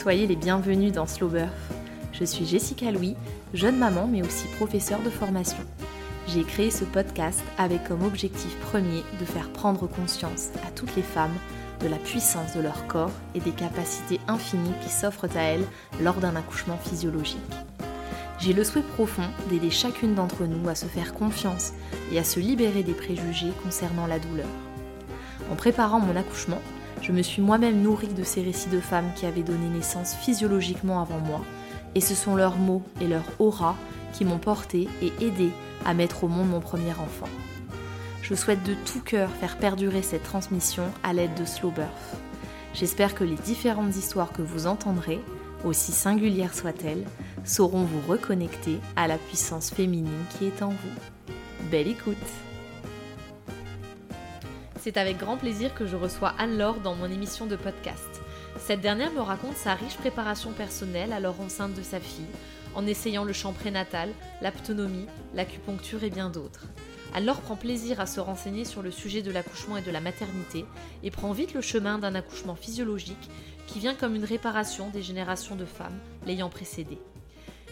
Soyez les bienvenus dans Slow Birth. Je suis Jessica Louis, jeune maman mais aussi professeure de formation. J'ai créé ce podcast avec comme objectif premier de faire prendre conscience à toutes les femmes de la puissance de leur corps et des capacités infinies qui s'offrent à elles lors d'un accouchement physiologique. J'ai le souhait profond d'aider chacune d'entre nous à se faire confiance et à se libérer des préjugés concernant la douleur. En préparant mon accouchement, je me suis moi-même nourrie de ces récits de femmes qui avaient donné naissance physiologiquement avant moi, et ce sont leurs mots et leur aura qui m'ont porté et aidé à mettre au monde mon premier enfant. Je souhaite de tout cœur faire perdurer cette transmission à l'aide de Slow Birth. J'espère que les différentes histoires que vous entendrez, aussi singulières soient-elles, sauront vous reconnecter à la puissance féminine qui est en vous. Belle écoute c'est avec grand plaisir que je reçois Anne-Laure dans mon émission de podcast. Cette dernière me raconte sa riche préparation personnelle alors enceinte de sa fille, en essayant le chant prénatal, l'aptonomie, l'acupuncture et bien d'autres. Anne-Laure prend plaisir à se renseigner sur le sujet de l'accouchement et de la maternité et prend vite le chemin d'un accouchement physiologique qui vient comme une réparation des générations de femmes l'ayant précédé.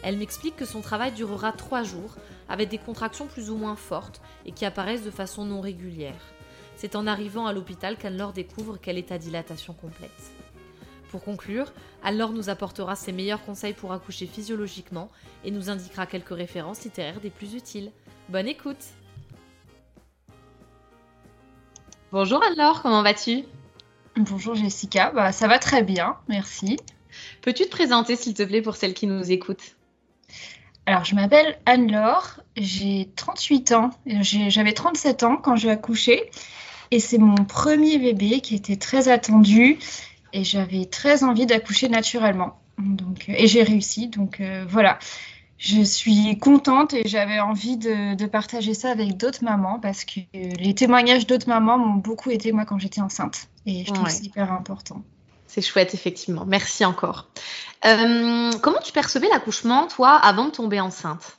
Elle m'explique que son travail durera trois jours avec des contractions plus ou moins fortes et qui apparaissent de façon non régulière. C'est en arrivant à l'hôpital qu'Anne-Laure découvre qu'elle est à dilatation complète. Pour conclure, Anne-Laure nous apportera ses meilleurs conseils pour accoucher physiologiquement et nous indiquera quelques références littéraires des plus utiles. Bonne écoute Bonjour Anne-Laure, comment vas-tu? Bonjour Jessica, bah, ça va très bien, merci. Peux-tu te présenter s'il te plaît pour celles qui nous écoutent? Alors, je m'appelle Anne-Laure, j'ai 38 ans, j'avais 37 ans quand j'ai accouché et c'est mon premier bébé qui était très attendu et j'avais très envie d'accoucher naturellement. Donc, euh, et j'ai réussi. Donc euh, voilà, je suis contente et j'avais envie de, partager ça avec d'autres mamans parce que les témoignages d'autres mamans m'ont beaucoup aidé moi quand j'étais enceinte. Et je trouve c'est hyper important. C'est chouette, effectivement. Merci encore. Euh, comment tu percevais l'accouchement, toi, avant de tomber enceinte?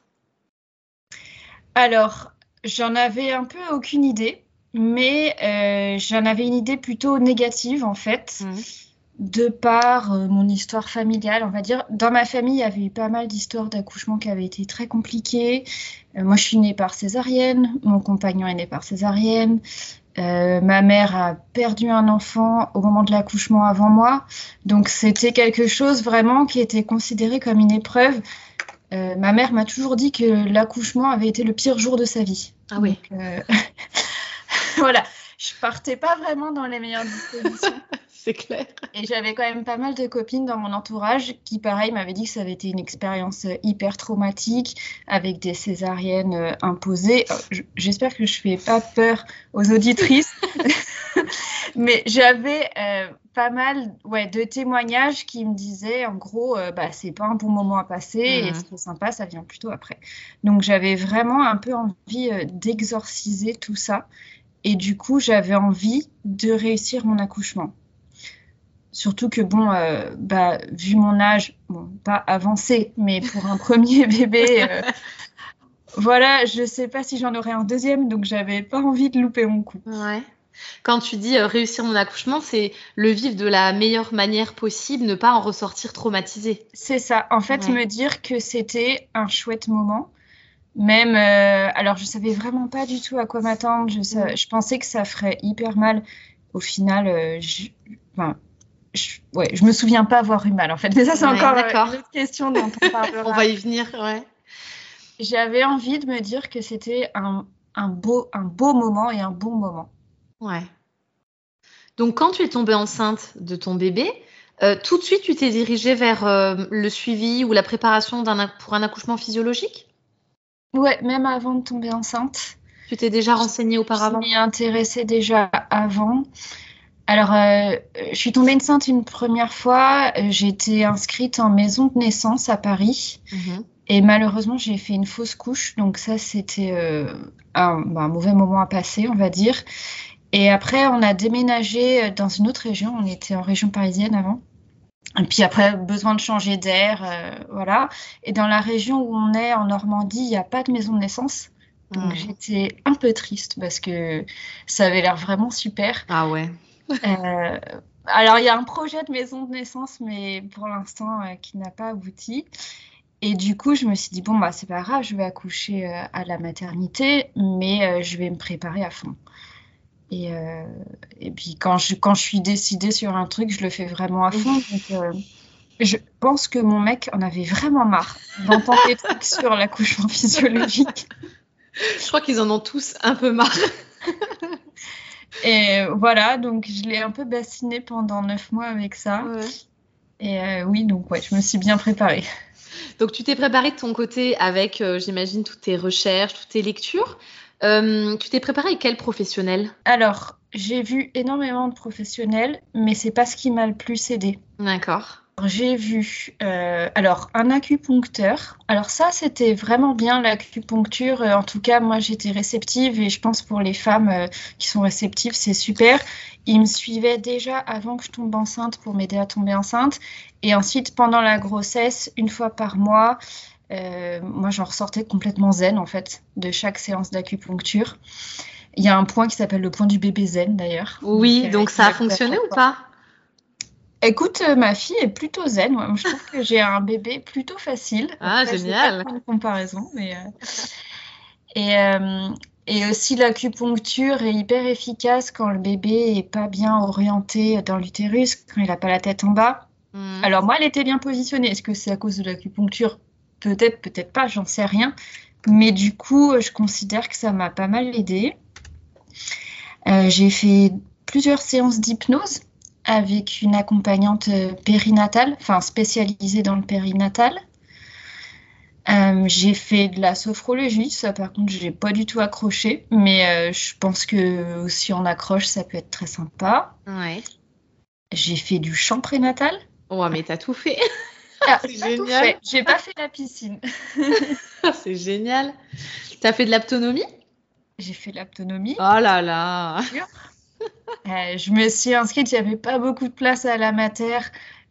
Alors, j'en avais un peu aucune idée mais euh, j'en avais une idée plutôt négative en fait, mmh. de par euh, mon histoire familiale, on va dire. Dans ma famille, il y avait eu pas mal d'histoires d'accouchement qui avaient été très compliquées. Moi, je suis née par césarienne, mon compagnon est né par césarienne. Ma mère a perdu un enfant au moment de l'accouchement avant moi. Donc c'était quelque chose vraiment qui était considéré comme une épreuve. ma mère m'a toujours dit que l'accouchement avait été le pire jour de sa vie. Ah oui. voilà, je partais pas vraiment dans les meilleures dispositions. C'est clair. Et j'avais quand même pas mal de copines dans mon entourage qui, pareil, m'avaient dit que ça avait été une expérience euh, hyper traumatique avec des césariennes euh, imposées. Euh, j'espère que je fais pas peur aux auditrices, mais j'avais pas mal ouais, de témoignages qui me disaient en gros, bah, c'est pas un bon moment à passer et ce qui est sympa, ça vient plutôt après. Donc j'avais vraiment un peu envie d'exorciser tout ça. Et du coup, j'avais envie de réussir mon accouchement. Surtout que, bon, euh, bah, vu mon âge, bon, pas avancé, mais pour un premier bébé, euh, voilà, je ne sais pas si j'en aurais un deuxième, donc j'avais pas envie de louper mon coup. Ouais. Quand tu dis euh, réussir mon accouchement, c'est le vivre de la meilleure manière possible, ne pas en ressortir traumatisé. C'est ça. En fait, me dire que c'était un chouette moment, même, alors je savais vraiment pas du tout à quoi m'attendre. Je, je, pensais que ça ferait hyper mal. Au final, je, enfin, je, ouais, je me souviens pas avoir eu mal en fait. Mais ça, c'est encore euh, une autre question dont on parlera. on va y venir, ouais. J'avais envie de me dire que c'était un, un, beau, un beau moment et un bon moment. Ouais. Donc, quand tu es tombée enceinte de ton bébé, tout de suite, tu t'es dirigée vers le suivi ou la préparation pour un accouchement physiologique? Ouais, même avant de tomber enceinte. Tu t'es déjà renseignée auparavant? Je m'y intéressée déjà avant. Alors, euh, je suis tombée enceinte une première fois. J'ai été inscrite en maison de naissance à Paris. Mhm. Et malheureusement, j'ai fait une fausse couche. Donc ça, c'était euh, un, bah, un, mauvais moment à passer, on va dire. Et après, on a déménagé dans une autre région. On était en région parisienne avant. Et puis après, besoin de changer d'air, euh, voilà. Et dans la région où on est, en Normandie, il n'y a pas de maison de naissance. Donc hmm. j'étais un peu triste parce que ça avait l'air vraiment super. Ah ouais. Euh, alors, il y a un projet de maison de naissance, mais pour l'instant, qui n'a pas abouti. Et du coup, je me suis dit, bon, bah, c'est pas grave, je vais accoucher à la maternité, mais je vais me préparer à fond. Et, et puis, quand je, quand je suis décidée sur un truc, je le fais vraiment à fond. Donc, je pense que mon mec en avait vraiment marre d'entendre des trucs sur l'accouchement physiologique. Je crois qu'ils en ont tous un peu marre. Et voilà, donc je l'ai un peu bassiné pendant neuf mois avec ça. Et euh, oui, donc ouais, je me suis bien préparée. Donc tu t'es préparée de ton côté avec, euh, j'imagine, toutes tes recherches, toutes tes lectures. Euh, tu t'es préparée avec quel professionnel? Alors, j'ai vu énormément de professionnels, mais c'est pas ce qui m'a le plus aidé. D'accord. J'ai vu euh, alors un acupuncteur. Alors ça, c'était vraiment bien l'acupuncture. Euh, en tout cas, moi, j'étais réceptive et je pense pour les femmes euh, qui sont réceptives, c'est super. Il me suivait déjà avant que je tombe enceinte pour m'aider à tomber enceinte. Et ensuite, pendant la grossesse, une fois par mois, moi, j'en ressortais complètement zen en fait de chaque séance d'acupuncture. Il y a un point qui s'appelle le point du bébé zen d'ailleurs. Oui, donc ça a fonctionné ou pas? Écoute, euh, ma fille est plutôt zen. Moi, je trouve que j'ai un bébé plutôt facile. Ah, génial. Pas comparaison, mais euh, et, euh, et aussi l'acupuncture est hyper efficace quand le bébé est pas bien orienté dans l'utérus, quand il n'a pas la tête en bas. Hmm. Alors moi, elle était bien positionnée. Est-ce que c'est à cause de l'acupuncture? Peut-être, peut-être pas. J'en sais rien. Mais du coup, je considère que ça m'a pas mal aidé. j'ai fait plusieurs séances d'hypnose avec une accompagnante euh, périnatale, enfin spécialisée dans le périnatal. Euh, j'ai fait de la sophrologie, ça par contre j'ai pas du tout accroché, mais euh, je pense que si on accroche ça peut être très sympa. Ouais. J'ai fait du chant prénatal. Ouais mais t'as tout fait. Ah, c'est génial. J'ai pas fait la piscine. c'est génial. T'as fait de l'autonomie J'ai fait de l'autonomie. Oh là là. Euh, je me suis inscrite, il n'y avait pas beaucoup de place à la mater.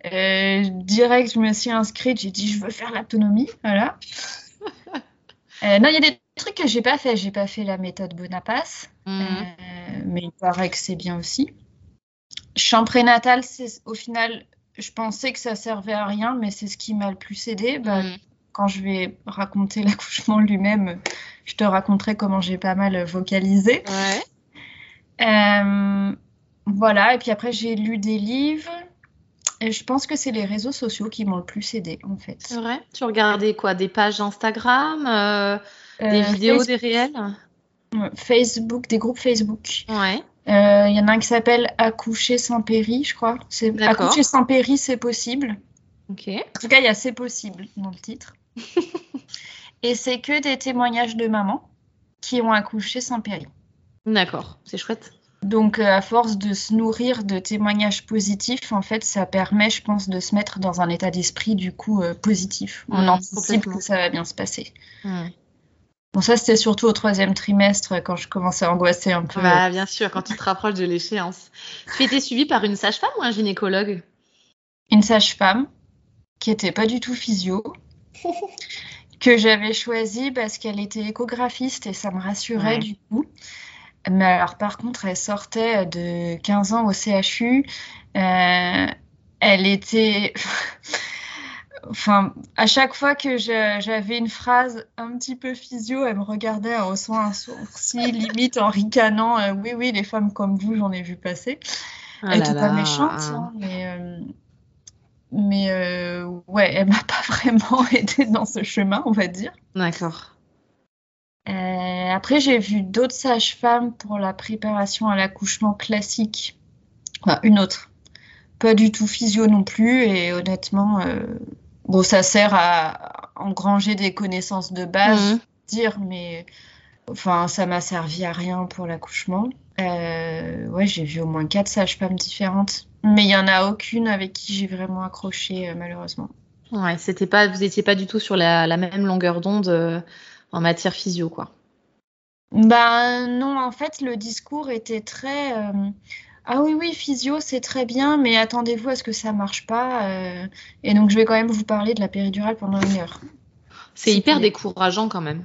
Euh, direct, je me suis inscrite, j'ai dit je veux faire l'autonomie. Voilà. Euh, non, il y a des trucs que j'ai pas fait. J'ai pas fait la méthode Bonaparte, mhm. mais il paraît que c'est bien aussi. Chant prénatal, au final, je pensais que ça servait à rien, mais c'est ce qui m'a le plus aidé. Bah, mhm. Quand je vais raconter l'accouchement lui-même, je te raconterai comment j'ai pas mal vocalisé. Ouais. Euh, voilà, et puis après j'ai lu des livres. Et je pense que c'est les réseaux sociaux qui m'ont le plus aidé en fait. C'est vrai? Tu regardais quoi? Des pages Instagram euh, Des euh, vidéos, des réels? Facebook, des groupes Facebook. Ouais. Il y en a un qui s'appelle Accoucher sans péri, je crois. Accoucher sans péri, c'est possible. Ok. En tout cas, il y a c'est possible dans le titre. et c'est que des témoignages de mamans qui ont accouché sans péri. D'accord, c'est chouette. Donc, euh, à force de se nourrir de témoignages positifs, en fait, ça permet, je pense, de se mettre dans un état d'esprit, du coup, euh, positif. On anticipe que ça va bien se passer. Bon, ça, c'était surtout au troisième trimestre, quand je commençais à angoisser un peu. Bah, bien sûr, quand tu te rapproches de l'échéance. Tu étais suivie par une sage-femme ou un gynécologue? Une sage-femme, qui était pas du tout physio. que j'avais choisie parce qu'elle était échographiste et ça me rassurait du coup. Mais alors, par contre, elle sortait de 15 ans au CHU. Euh, elle était. enfin, à chaque fois que j'avais une phrase un petit peu physio, elle me regardait en haussant un sourcil, limite en ricanant. Euh, oui, oui, les femmes comme vous, j'en ai vu passer. Oh elle n'était pas méchante, hein, mais. Euh, mais ouais, elle m'a pas vraiment aidée dans ce chemin, on va dire. D'accord. Euh, après, j'ai vu d'autres sages-femmes pour la préparation à l'accouchement classique. Enfin, une autre. Pas du tout physio non plus. Et honnêtement, euh, bon, ça sert à engranger des connaissances de base, mhm. dire, mais enfin, ça m'a servi à rien pour l'accouchement. Euh, ouais, j'ai vu au moins quatre sages-femmes différentes. Mais il y en a aucune avec qui j'ai vraiment accroché, malheureusement. Ouais, c'était pas, vous n'étiez pas du tout sur la, la même longueur d'onde en matière physio, quoi. Ben non, en fait, le discours était très euh, ah oui oui physio c'est très bien, mais attendez-vous à ce que ça marche pas. Euh, et donc je vais quand même vous parler de la péridurale pendant une heure. C'est hyper décourageant quand même.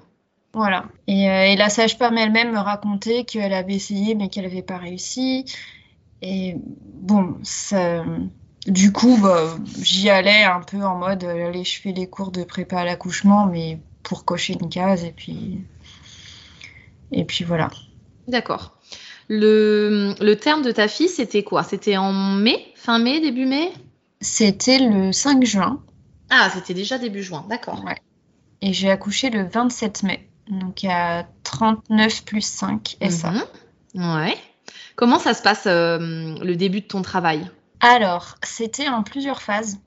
Voilà. Et, euh, et la sage-femme elle-même me racontait qu'elle avait essayé mais qu'elle n'avait pas réussi. Et bon, ça, du coup, bah, j'y allais un peu en mode, allez, je fais les cours de prépa à l'accouchement, mais pour cocher une case, et puis, et puis voilà. D'accord. Le, le terme de ta fille, c'était quoi? C'était en mai? Fin mai, début mai? C'était le 5 juin. Ah, c'était déjà début juin, d'accord. Ouais. Et j'ai accouché le 27 mai. Donc a 39 plus 5 et ça. Mhm. Ouais. Comment ça se passe euh, le début de ton travail? Alors, c'était en plusieurs phases.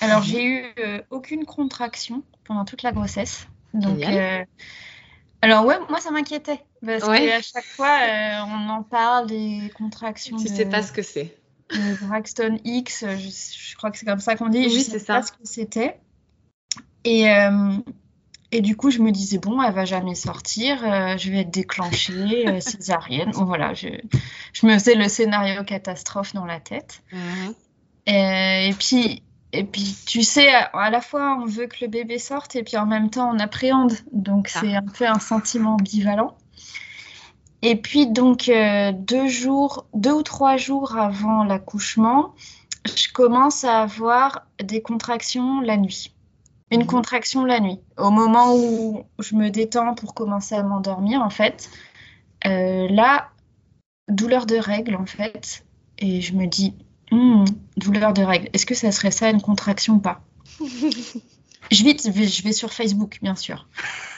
Alors, Mhm. j'ai eu euh, aucune contraction pendant toute la grossesse. Donc, euh, alors ouais, moi ça m'inquiétait parce Ouais. qu'à chaque fois euh, on en parle des contractions Tu de, sais pas ce que c'est. Braxton X, je, je crois que c'est comme ça qu'on dit. Oui, je ça. pas ce que c'était. Et euh, et du coup, je me disais bon, elle va jamais sortir, euh, je vais être déclenchée, euh, césarienne. Bon, voilà, je, je me faisais le scénario catastrophe dans la tête. Et puis, et puis, tu sais, à, à la fois, on veut que le bébé sorte et puis en même temps, on appréhende. Donc, Ah. c'est un peu un sentiment ambivalent. Et puis, donc, euh, deux jours, deux ou trois jours avant l'accouchement, je commence à avoir des contractions la nuit. Une Mhm. contraction la nuit. Au moment où je me détends pour commencer à m'endormir, en fait, euh, là, douleur de règle, en fait. Et je me dis, Hmm, douleur de règle. Est-ce que ça serait ça une contraction ou pas Je vais, je vais sur Facebook, bien sûr.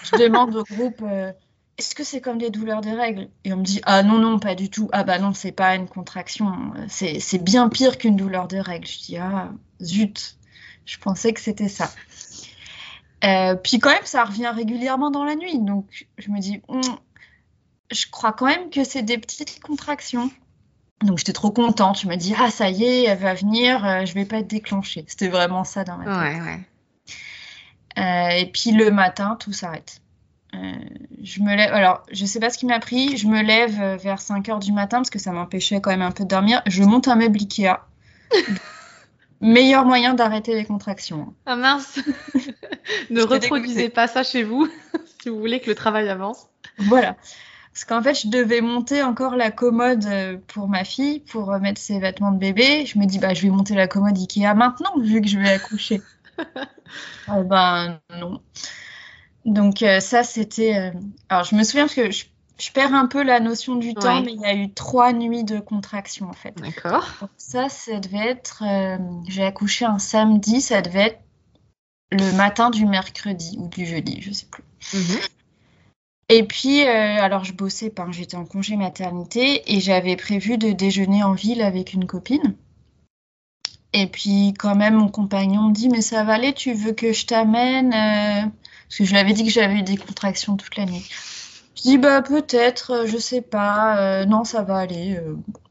Je demande au groupe, euh, est-ce que c'est comme des douleurs de règles? Et on me dit, ah non, non, pas du tout. Ah bah non, c'est pas une contraction. C'est c'est bien pire qu'une douleur de règles. Je dis, ah zut, je pensais que c'était ça. Euh, puis quand même, ça revient régulièrement dans la nuit. Donc je me dis, Hmm, je crois quand même que c'est des petites contractions. Donc j'étais trop contente. Je me dis, ah ça y est, elle va venir, euh, je vais pas être déclenchée. C'était vraiment ça dans ma tête. Ouais, ouais. Euh, et puis le matin, tout s'arrête. Euh, je me lève, alors je sais pas ce qui m'a pris, je me lève euh, vers 5 heures du matin parce que ça m'empêchait quand même un peu de dormir. Je monte un meuble Ikea. Meilleur moyen d'arrêter les contractions. Ah mince Ne reproduisez pas ça chez vous si vous voulez que le travail avance. Voilà. Parce qu'en fait, je devais monter encore la commode euh, pour ma fille, pour euh, mettre ses vêtements de bébé. Je me dis, bah, je vais monter la commode Ikea maintenant, vu que je vais accoucher. Eh ben, non. Donc, euh, ça, c'était. euh, Alors, je me souviens parce que je, je perds un peu la notion du temps, mais il y a eu trois nuits de contraction, en fait. D'accord. Ça, ça devait être. euh, J'ai accouché un samedi, ça devait être le matin du mercredi ou du jeudi, je sais plus. Mhm. Et puis, euh, alors je bossais pas, j'étais en congé maternité et j'avais prévu de déjeuner en ville avec une copine. Et puis, quand même, mon compagnon me dit, mais ça va aller, tu veux que je t'amène euh, Parce que je lui avais dit que j'avais eu des contractions toute la nuit. Je dis, bah peut-être, euh, je sais pas, euh, non, ça va aller.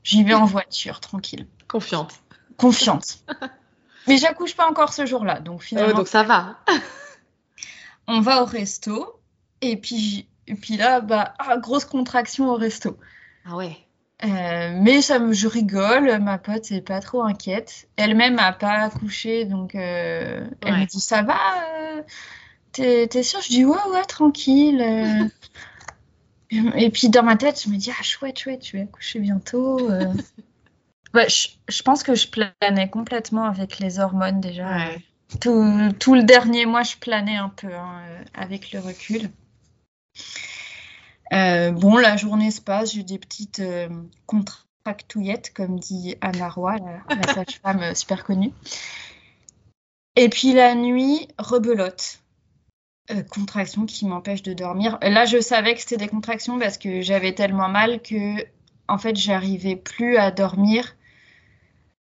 J'y vais en voiture, tranquille, Confiante. confiante. Mais j'accouche pas encore ce jour-là, donc Euh, finalement, donc ça va. on va au resto. Et puis, et puis là, bah, ah, grosse contraction au resto. Ah ouais. Euh, mais ça me, je rigole, ma pote est pas trop inquiète. Elle-même a pas accouché, donc euh, elle me dit ça va, euh, t'es, t'es sûre? Je dis ouais ouais tranquille. Et puis dans ma tête, je me dis ah chouette chouette, je vais accoucher bientôt. Ouais, je, je pense que je planais complètement avec les hormones déjà. Ouais. Tout, tout le dernier mois, je planais un peu hein, avec le recul. Euh, bon, la journée se passe, j'ai des petites euh, contractouillettes, comme dit Anna Roy, la, la sage-femme euh, super connue. Et puis la nuit, rebelote. Euh, contractions qui m'empêchent de dormir. Là, je savais que c'était des contractions parce que j'avais tellement mal que, en fait, j'arrivais plus à dormir.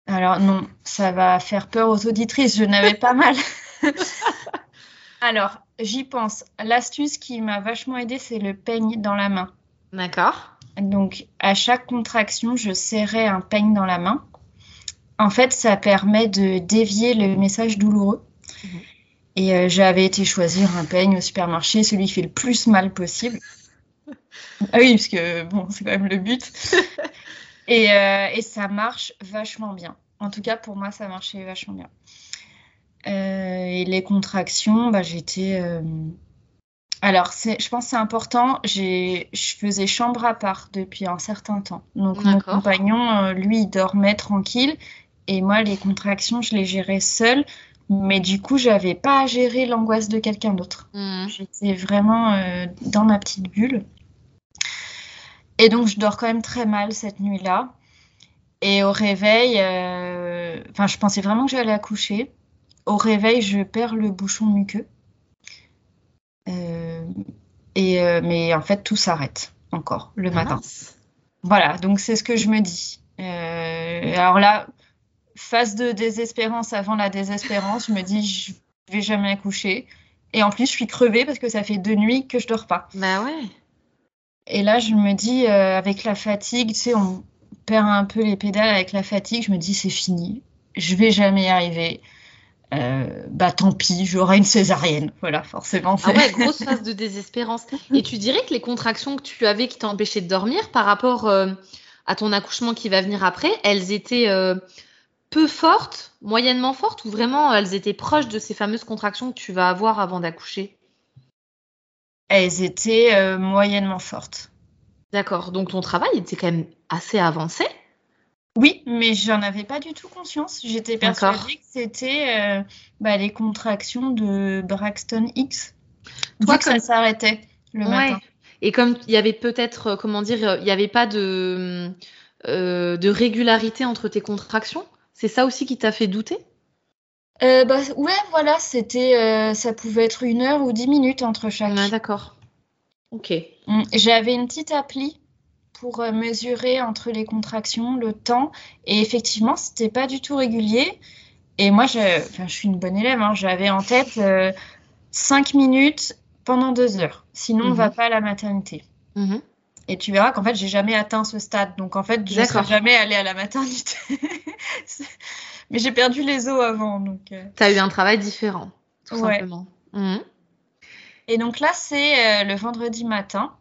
Alors non, ça va faire peur aux auditrices, je n'avais pas mal. Alors, j'y pense. L'astuce qui m'a vachement aidée, c'est le peigne dans la main. D'accord. Donc, à chaque contraction, je serrais un peigne dans la main. En fait, ça permet de dévier le message douloureux. Mhm. Et euh, j'avais été choisir un peigne au supermarché, celui qui fait le plus mal possible. Ah oui, parce que bon, c'est quand même le but. Et, euh, et ça marche vachement bien. En tout cas, pour moi, ça marchait vachement bien. Euh, et les contractions, bah, j'étais. euh, Alors, je pense que c'est important. Je faisais chambre à part depuis un certain temps. Donc, mon compagnon, euh, lui, il dormait tranquille. Et moi, les contractions, je les gérais seule. Mais du coup, j'avais pas à gérer l'angoisse de quelqu'un d'autre. Mmh. J'étais vraiment euh, dans ma petite bulle. Et donc, je dors quand même très mal cette nuit-là. Et au réveil, euh, enfin, je pensais vraiment que j'allais accoucher. Au réveil, je perds le bouchon muqueux. Euh, et, euh, mais en fait, tout s'arrête encore le ah matin. Voilà, donc c'est ce que je me dis. alors là, phase de désespérance avant la désespérance, je me dis, je vais jamais accoucher. Et en plus, je suis crevée parce que ça fait deux nuits que je dors pas. Bah ouais. Et là, je me dis, avec la fatigue, tu sais, on, perds un peu les pédales avec la fatigue, je me dis c'est fini, je vais jamais y arriver. Euh, bah tant pis, j'aurai une césarienne. Voilà, forcément. Ah ouais, grosse phase de désespérance. Et tu dirais que les contractions que tu avais qui t'empêchaient de dormir par rapport euh, à ton accouchement qui va venir après, elles étaient euh, peu fortes, moyennement fortes, ou vraiment elles étaient proches de ces fameuses contractions que tu vas avoir avant d'accoucher? Elles étaient moyennement fortes. D'accord. Donc ton travail était quand même assez avancé. Oui, mais j'en avais pas du tout conscience. J'étais persuadée que c'était euh, bah, les contractions de Braxton X. Toi, que ça s'arrêtait le matin. Et comme il y avait peut-être, euh, comment dire, il n'y avait pas de, euh, de régularité entre tes contractions, c'est ça aussi qui t'a fait douter? Bah, Ouais, voilà, c'était, ça pouvait être une heure ou dix minutes entre chaque. d'accord. Ok. Mm, j'avais une petite appli pour euh, mesurer entre les contractions le temps. Et effectivement, c'était pas du tout régulier. Et moi, je, je suis une bonne élève. Hein, J'avais en tête euh, 5 minutes pendant 2 heures. Sinon, on va mhm. pas à la maternité. Mhm. Et tu verras qu'en fait, j'ai jamais atteint ce stade. Donc, en fait, je ne serai jamais allée à la maternité. Mais j'ai perdu les os avant. Donc, euh. Tu as eu un travail différent, tout simplement. Mhm. Et donc là, c'est euh, le vendredi matin.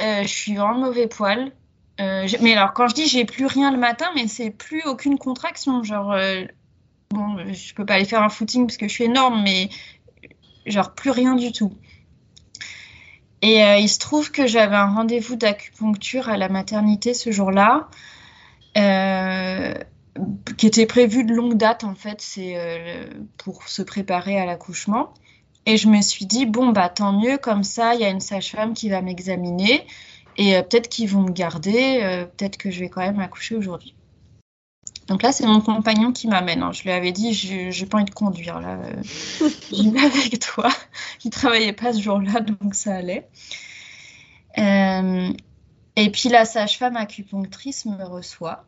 Euh, je suis vraiment mauvais poil. Euh, mais alors, quand je dis j'ai plus rien le matin, mais c'est plus aucune contraction. Genre, bon, je peux pas aller faire un footing parce que je suis énorme, mais genre plus rien du tout. Et il se trouve que j'avais un rendez-vous d'acupuncture à la maternité ce jour-là, qui était prévu de longue date en fait, c'est pour se préparer à l'accouchement. Et je me suis dit, bon, bah tant mieux, comme ça, il y a une sage-femme qui va m'examiner et euh, peut-être qu'ils vont me garder, euh, peut-être que je vais quand même accoucher aujourd'hui. Donc là, c'est mon compagnon qui m'amène. Hein. Je lui avais dit, je n'ai pas envie de conduire là. Euh, j'y vais avec toi. Il travaillait pas ce jour-là, donc ça allait. et puis la sage-femme acupunctrice me reçoit.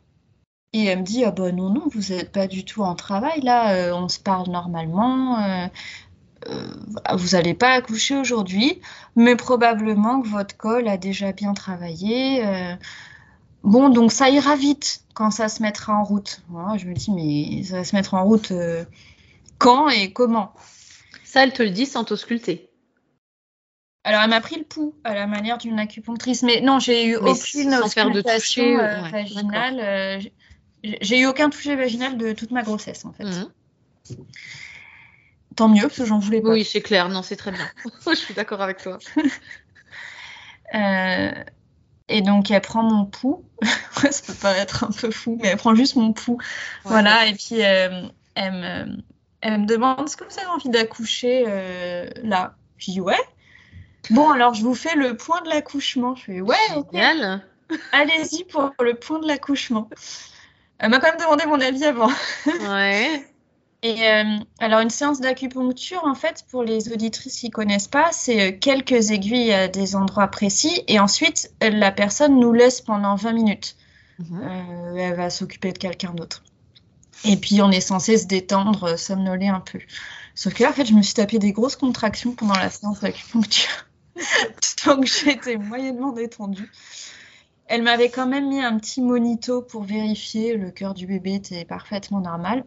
Et elle me dit, ah bah non, non, vous n'êtes pas du tout en travail, là, on se parle normalement, euh, vous n'allez pas accoucher aujourd'hui, mais probablement que votre col a déjà bien travaillé. Euh. bon, donc ça ira vite quand ça se mettra en route. je me dis, mais ça va se mettre en route euh, quand et comment? Ça, elle te le dit sans t'ausculter. Alors, elle m'a pris le pouls à la manière d'une acupunctrice, mais non, j'ai eu aucune auscultation vaginale. j'ai eu aucun toucher vaginal de toute ma grossesse, en fait. Mmh. Tant mieux, parce que j'en voulais pas. Oui, c'est clair. Non, c'est très bien. je suis d'accord avec toi. Euh, et donc, elle prend mon pouls. ça peut paraître un peu fou, mais elle prend juste mon pouls. voilà, et puis euh, elle, me, demande est-ce que vous avez envie d'accoucher euh, là? Je dis ouais. Bon, alors je vous fais le point de l'accouchement. Je fais ouais, Génial. Allez-y pour le point de l'accouchement. Elle m'a quand même demandé mon avis avant. ouais. Et euh, alors, une séance d'acupuncture, en fait, pour les auditrices qui connaissent pas, c'est euh, quelques aiguilles à des endroits précis et ensuite, la personne nous laisse pendant 20 minutes. Mhm. Euh, elle va s'occuper de quelqu'un d'autre. Et puis, on est censé se détendre, somnoler un peu. Sauf que là, en fait, je me suis tapé des grosses contractions pendant la séance d'acupuncture. Donc, j'étais moyennement détendue. Elle m'avait quand même mis un petit monito pour vérifier le cœur du bébé était parfaitement normal.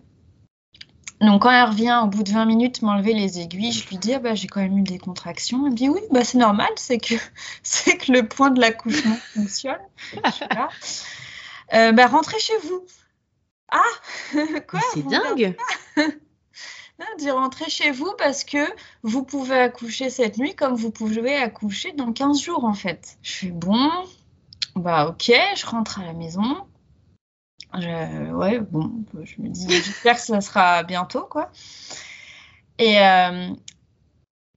Donc quand elle revient au bout de 20 minutes m'enlever les aiguilles, je lui dis ah bah j'ai quand même eu des contractions. Elle me dit oui bah c'est normal, c'est que c'est que le point de l'accouchement fonctionne. euh, bah rentrez chez vous. Ah quoi C'est dingue. dit rentrer chez vous parce que vous pouvez accoucher cette nuit comme vous pouvez accoucher dans 15 jours en fait. Je fais bon, bah ok, je rentre à la maison. Ouais, bon, je me dis, j'espère que ça sera bientôt quoi. Et, euh,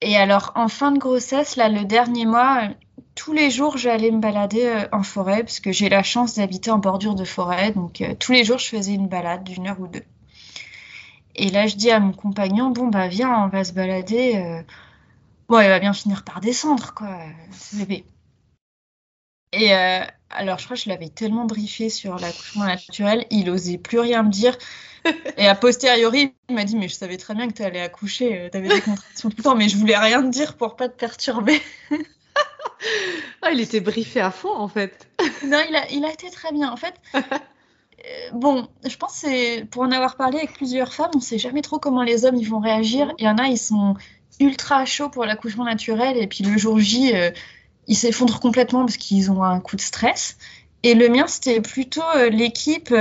et alors en fin de grossesse, là, le dernier mois, tous les jours, j'allais me balader euh, en forêt parce que j'ai la chance d'habiter en bordure de forêt. Donc, euh, tous les jours, je faisais une balade d'une heure ou deux. Et là, je dis à mon compagnon, bon, bah, viens, on va se balader. Euh. Bon, il va bien finir par descendre, quoi, ce bébé. Et alors, je crois que je l'avais tellement briefé sur l'accouchement naturel, il osait plus rien me dire. Et a posteriori, il m'a dit, mais je savais très bien que tu allais accoucher, tu avais des contractions tout le temps, mais je voulais rien te dire pour pas te perturber. ah, il était briefé à fond en fait. non, il a, il a été très bien. En fait, euh, bon, je pense c'est pour en avoir parlé avec plusieurs femmes, on sait jamais trop comment les hommes ils vont réagir. Il y en a, ils sont ultra chauds pour l'accouchement naturel et puis le jour J, euh, ils s'effondrent complètement parce qu'ils ont un coup de stress. Et le mien, c'était plutôt euh, l'équipe.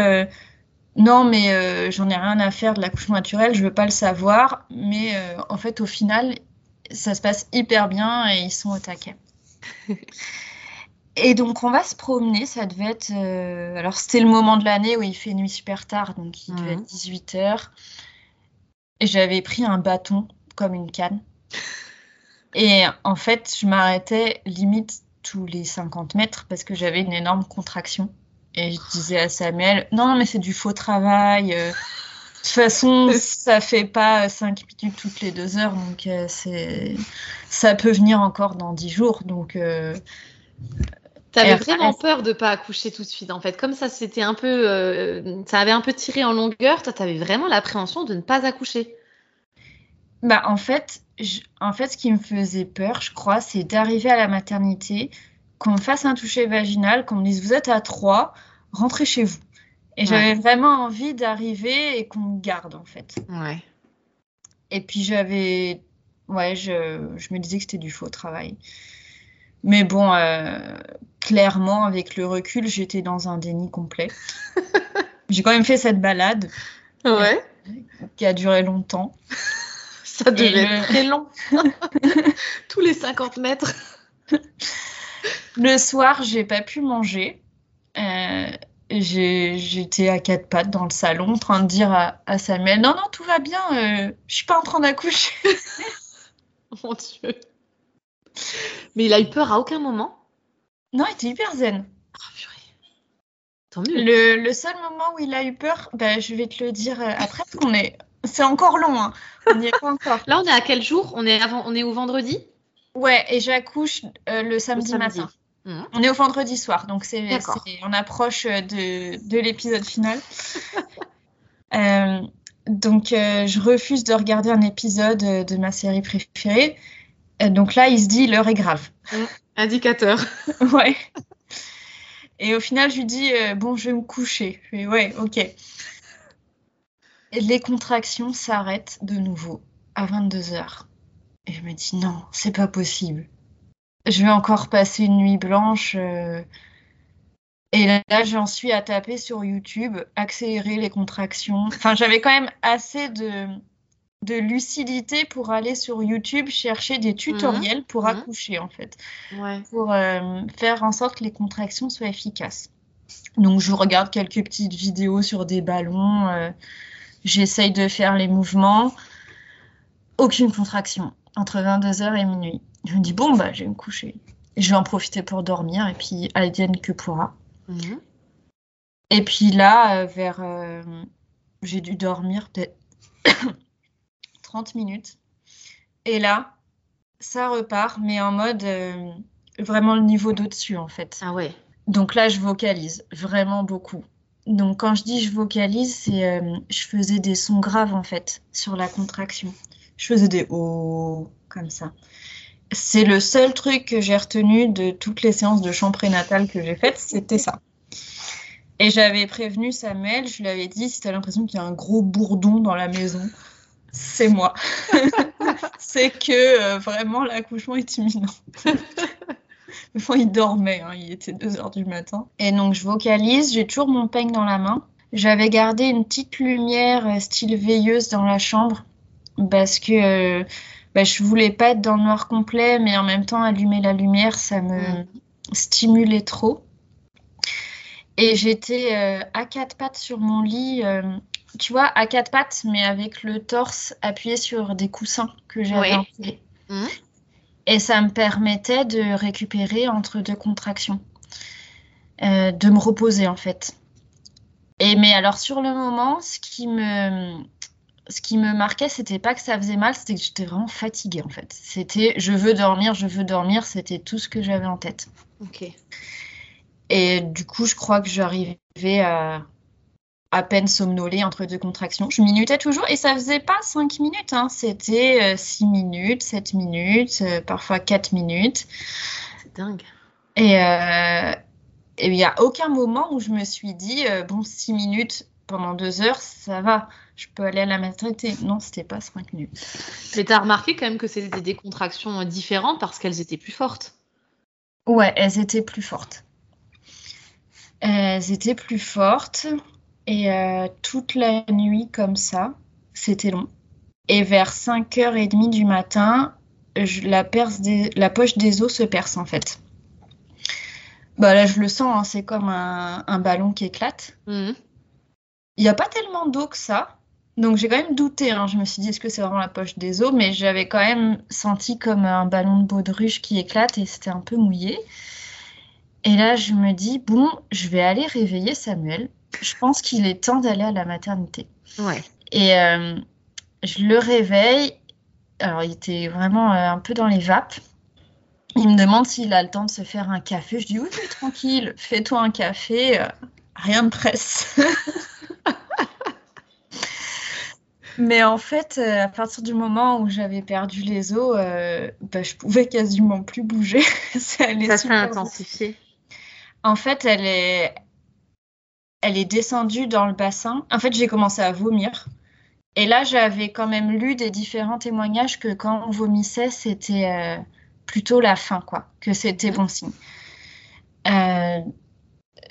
non, mais j'en ai rien à faire de l'accouchement naturel, je veux pas le savoir. Mais en fait, au final, ça se passe hyper bien et ils sont au taquet. Et donc, on va se promener. Ça devait être. Euh, alors, c'était le moment de l'année où il fait nuit super tard, donc il devait être 18h. Mhm. Et j'avais pris un bâton comme une canne. Et en fait, je m'arrêtais limite tous les 50 mètres parce que j'avais une énorme contraction. Et je disais à Samuel Non, mais c'est du faux travail. Euh, de toute façon, ça fait pas 5 minutes toutes les deux heures, donc euh, c'est ça peut venir encore dans 10 jours. Donc, euh... T'avais vraiment peur de pas accoucher tout de suite, en fait. Comme ça, c'était un peu, euh, ça avait un peu tiré en longueur. Toi, t'avais vraiment l'appréhension de ne pas accoucher. Bah, en fait, en fait, ce qui me faisait peur, je crois, c'est d'arriver à la maternité, qu'on me fasse un toucher vaginal, qu'on me dise vous êtes à 3, rentrez chez vous. Et j'avais vraiment envie d'arriver et qu'on me garde, en fait. Ouais. Et puis j'avais. Ouais, je, je, me disais que c'était du faux travail. Mais bon, euh, clairement, avec le recul, j'étais dans un déni complet. J'ai quand même fait cette balade. Ouais. Qui a duré longtemps. Ça devait être très long. Tous les 50 mètres. le soir, j'ai pas pu manger. Euh, j'étais à quatre pattes dans le salon en train de dire à, Samuel non non tout va bien euh, je suis pas en train d'accoucher mon dieu mais il a eu peur à aucun moment? Non il était hyper zen oh, Tant mieux. Le, le, seul moment où il a eu peur ben, je vais te le dire euh, après parce qu'on est c'est encore long hein. on n'y est pas encore là on est à quel jour? On est avant on est au vendredi? Ouais et j'accouche euh, le, samedi matin Mhm. On est au vendredi soir, donc c'est, on approche de, de l'épisode final. Euh, donc, euh, je refuse de regarder un épisode de ma série préférée. Euh, donc là, il se dit l'heure est grave. Mhm. Indicateur. ouais. Et au final, je lui dis bon, je vais me coucher. Je fais ouais, ok. Les contractions s'arrêtent de nouveau à 22 h Et je me dis non, c'est pas possible je vais encore passer une nuit blanche. Euh, et là, j'en suis à taper sur YouTube, accélérer les contractions. Enfin, j'avais quand même assez de, de lucidité pour aller sur YouTube chercher des tutoriels pour mhm. accoucher, en fait. Pour euh, faire en sorte que les contractions soient efficaces. Donc, je regarde quelques petites vidéos sur des ballons. Euh, j'essaye de faire les mouvements. Aucune contraction entre 22h et minuit. Je me dis, bon, bah, je vais me coucher. je vais en profiter pour dormir, et puis advienne que pourra. Mhm. Et puis là, euh, vers. Euh, j'ai dû dormir peut-être 30 minutes. Et là, ça repart, mais en mode euh, vraiment le niveau d'au-dessus, en fait. Ah ouais. Donc là, je vocalise vraiment beaucoup. Donc quand je dis je vocalise, c'est je faisais des sons graves en fait sur la contraction. Je faisais des oh comme ça c'est le seul truc que j'ai retenu de toutes les séances de chant prénatal que j'ai faites, c'était ça. Et j'avais prévenu Samuel, je lui avais dit si tu as l'impression qu'il y a un gros bourdon dans la maison, c'est moi. c'est que euh, vraiment l'accouchement est imminent. Il dormait, hein, il était 2 heures du matin. Et donc je vocalise, j'ai toujours mon peigne dans la main. J'avais gardé une petite lumière euh, style veilleuse dans la chambre parce que bah, je voulais pas être dans le noir complet, mais en même temps allumer la lumière, ça me mm. stimulait trop. Et j'étais euh, à quatre pattes sur mon lit, euh, tu vois, à quatre pattes, mais avec le torse appuyé sur des coussins que j'avais oui. Et ça me permettait de récupérer entre deux contractions, euh, de me reposer en fait. Et mais alors sur le moment, ce qui me ce qui me marquait, c'était pas que ça faisait mal, c'était que j'étais vraiment fatiguée en fait. C'était je veux dormir, je veux dormir, c'était tout ce que j'avais en tête. Ok. Et du coup, je crois que j'arrivais à à peine somnoler entre deux contractions. Je minutais toujours et ça faisait pas 5 minutes, hein. c'était 6 euh, minutes, 7 minutes, euh, parfois 4 minutes. C'est dingue. Et euh, il n'y a aucun moment où je me suis dit, bon, 6 minutes pendant 2 heures, ça va je peux aller à la maternité. Non, c'était pas 5 minutes. Mais tu as remarqué quand même que c'était des contractions différentes parce qu'elles étaient plus fortes. Ouais, elles étaient plus fortes. Elles étaient plus fortes et euh, toute la nuit comme ça, c'était long. Et vers 5h30 du matin, la, la poche des os se perce en fait. Bah là, je le sens, hein, c'est comme un, ballon qui éclate. Mhm. Il n'y a pas tellement d'eau que ça, donc j'ai quand même douté. Hein. Je me suis dit, est-ce que c'est vraiment la poche des os? Mais j'avais quand même senti comme un ballon de baudruche qui éclate et c'était un peu mouillé. Et là, je me dis, bon, je vais aller réveiller Samuel. Je pense qu'il est temps d'aller à la maternité. Ouais. Et euh, je le réveille. Alors, il était vraiment euh, un peu dans les vapes. Il me demande s'il a le temps de se faire un café. Je dis, oui, oui tranquille, fais-toi un café. Euh, rien de presse. Mais en fait, à partir du moment où j'avais perdu les os, bah, je pouvais quasiment plus bouger. ça s'est intensifié. En fait, elle est, elle est descendue dans le bassin. En fait, j'ai commencé à vomir. Et là, j'avais quand même lu des différents témoignages que quand on vomissait, c'était euh, plutôt la fin, quoi, que c'était bon signe. Euh,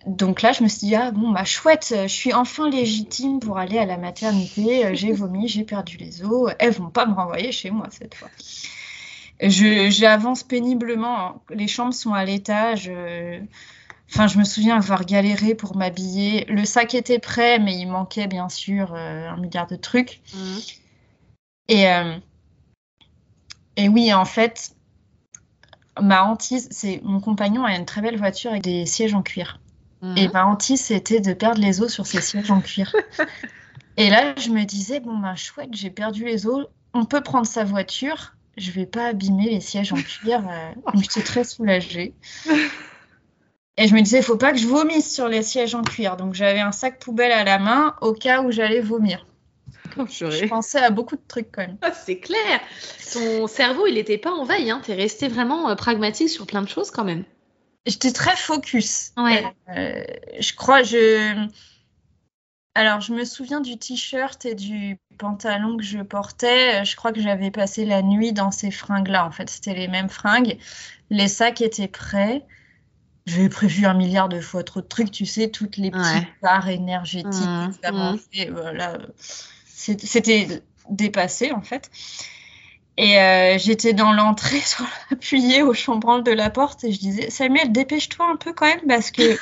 donc là, je me suis dit, ah bon, bah chouette, je suis enfin légitime pour aller à la maternité. Euh, j'ai vomi, j'ai perdu les os. Elles vont pas me renvoyer chez moi cette fois. J'avance péniblement. Les chambres sont à l'étage. Euh, enfin, je me souviens avoir galéré pour m'habiller. Le sac était prêt, mais il manquait bien sûr euh, un milliard de trucs. Mmh. Et, et oui, en fait, ma hantise, c'est mon compagnon a une très belle voiture avec des sièges en cuir. Et mhm. ma hantise, c'était de perdre les os sur ces sièges en cuir. et là, je me disais, bon, ben chouette, j'ai perdu les os. On peut prendre sa voiture. Je vais pas abîmer les sièges en cuir. Euh, donc, j'étais très soulagée. Et je me disais, il faut pas que je vomisse sur les sièges en cuir. Donc, j'avais un sac poubelle à la main au cas où j'allais vomir. Oh, je pensais à beaucoup de trucs quand même. Ah, c'est clair. Ton cerveau, il n'était pas en veille. Hein. Tu es resté vraiment euh, pragmatique sur plein de choses quand même. J'étais très focus. Ouais. Euh, je crois, je. Alors, je me souviens du t-shirt et du pantalon que je portais. Je crois que j'avais passé la nuit dans ces fringues-là. En fait, c'était les mêmes fringues. Les sacs étaient prêts. J'avais prévu un milliard de fois trop de trucs, tu sais, toutes les petites barres énergétiques, mmh, mmh. Voilà. C'était dépassé, en fait. Et euh, j'étais dans l'entrée, appuyée au chambranle de la porte, et je disais Samuel, dépêche-toi un peu quand même, parce que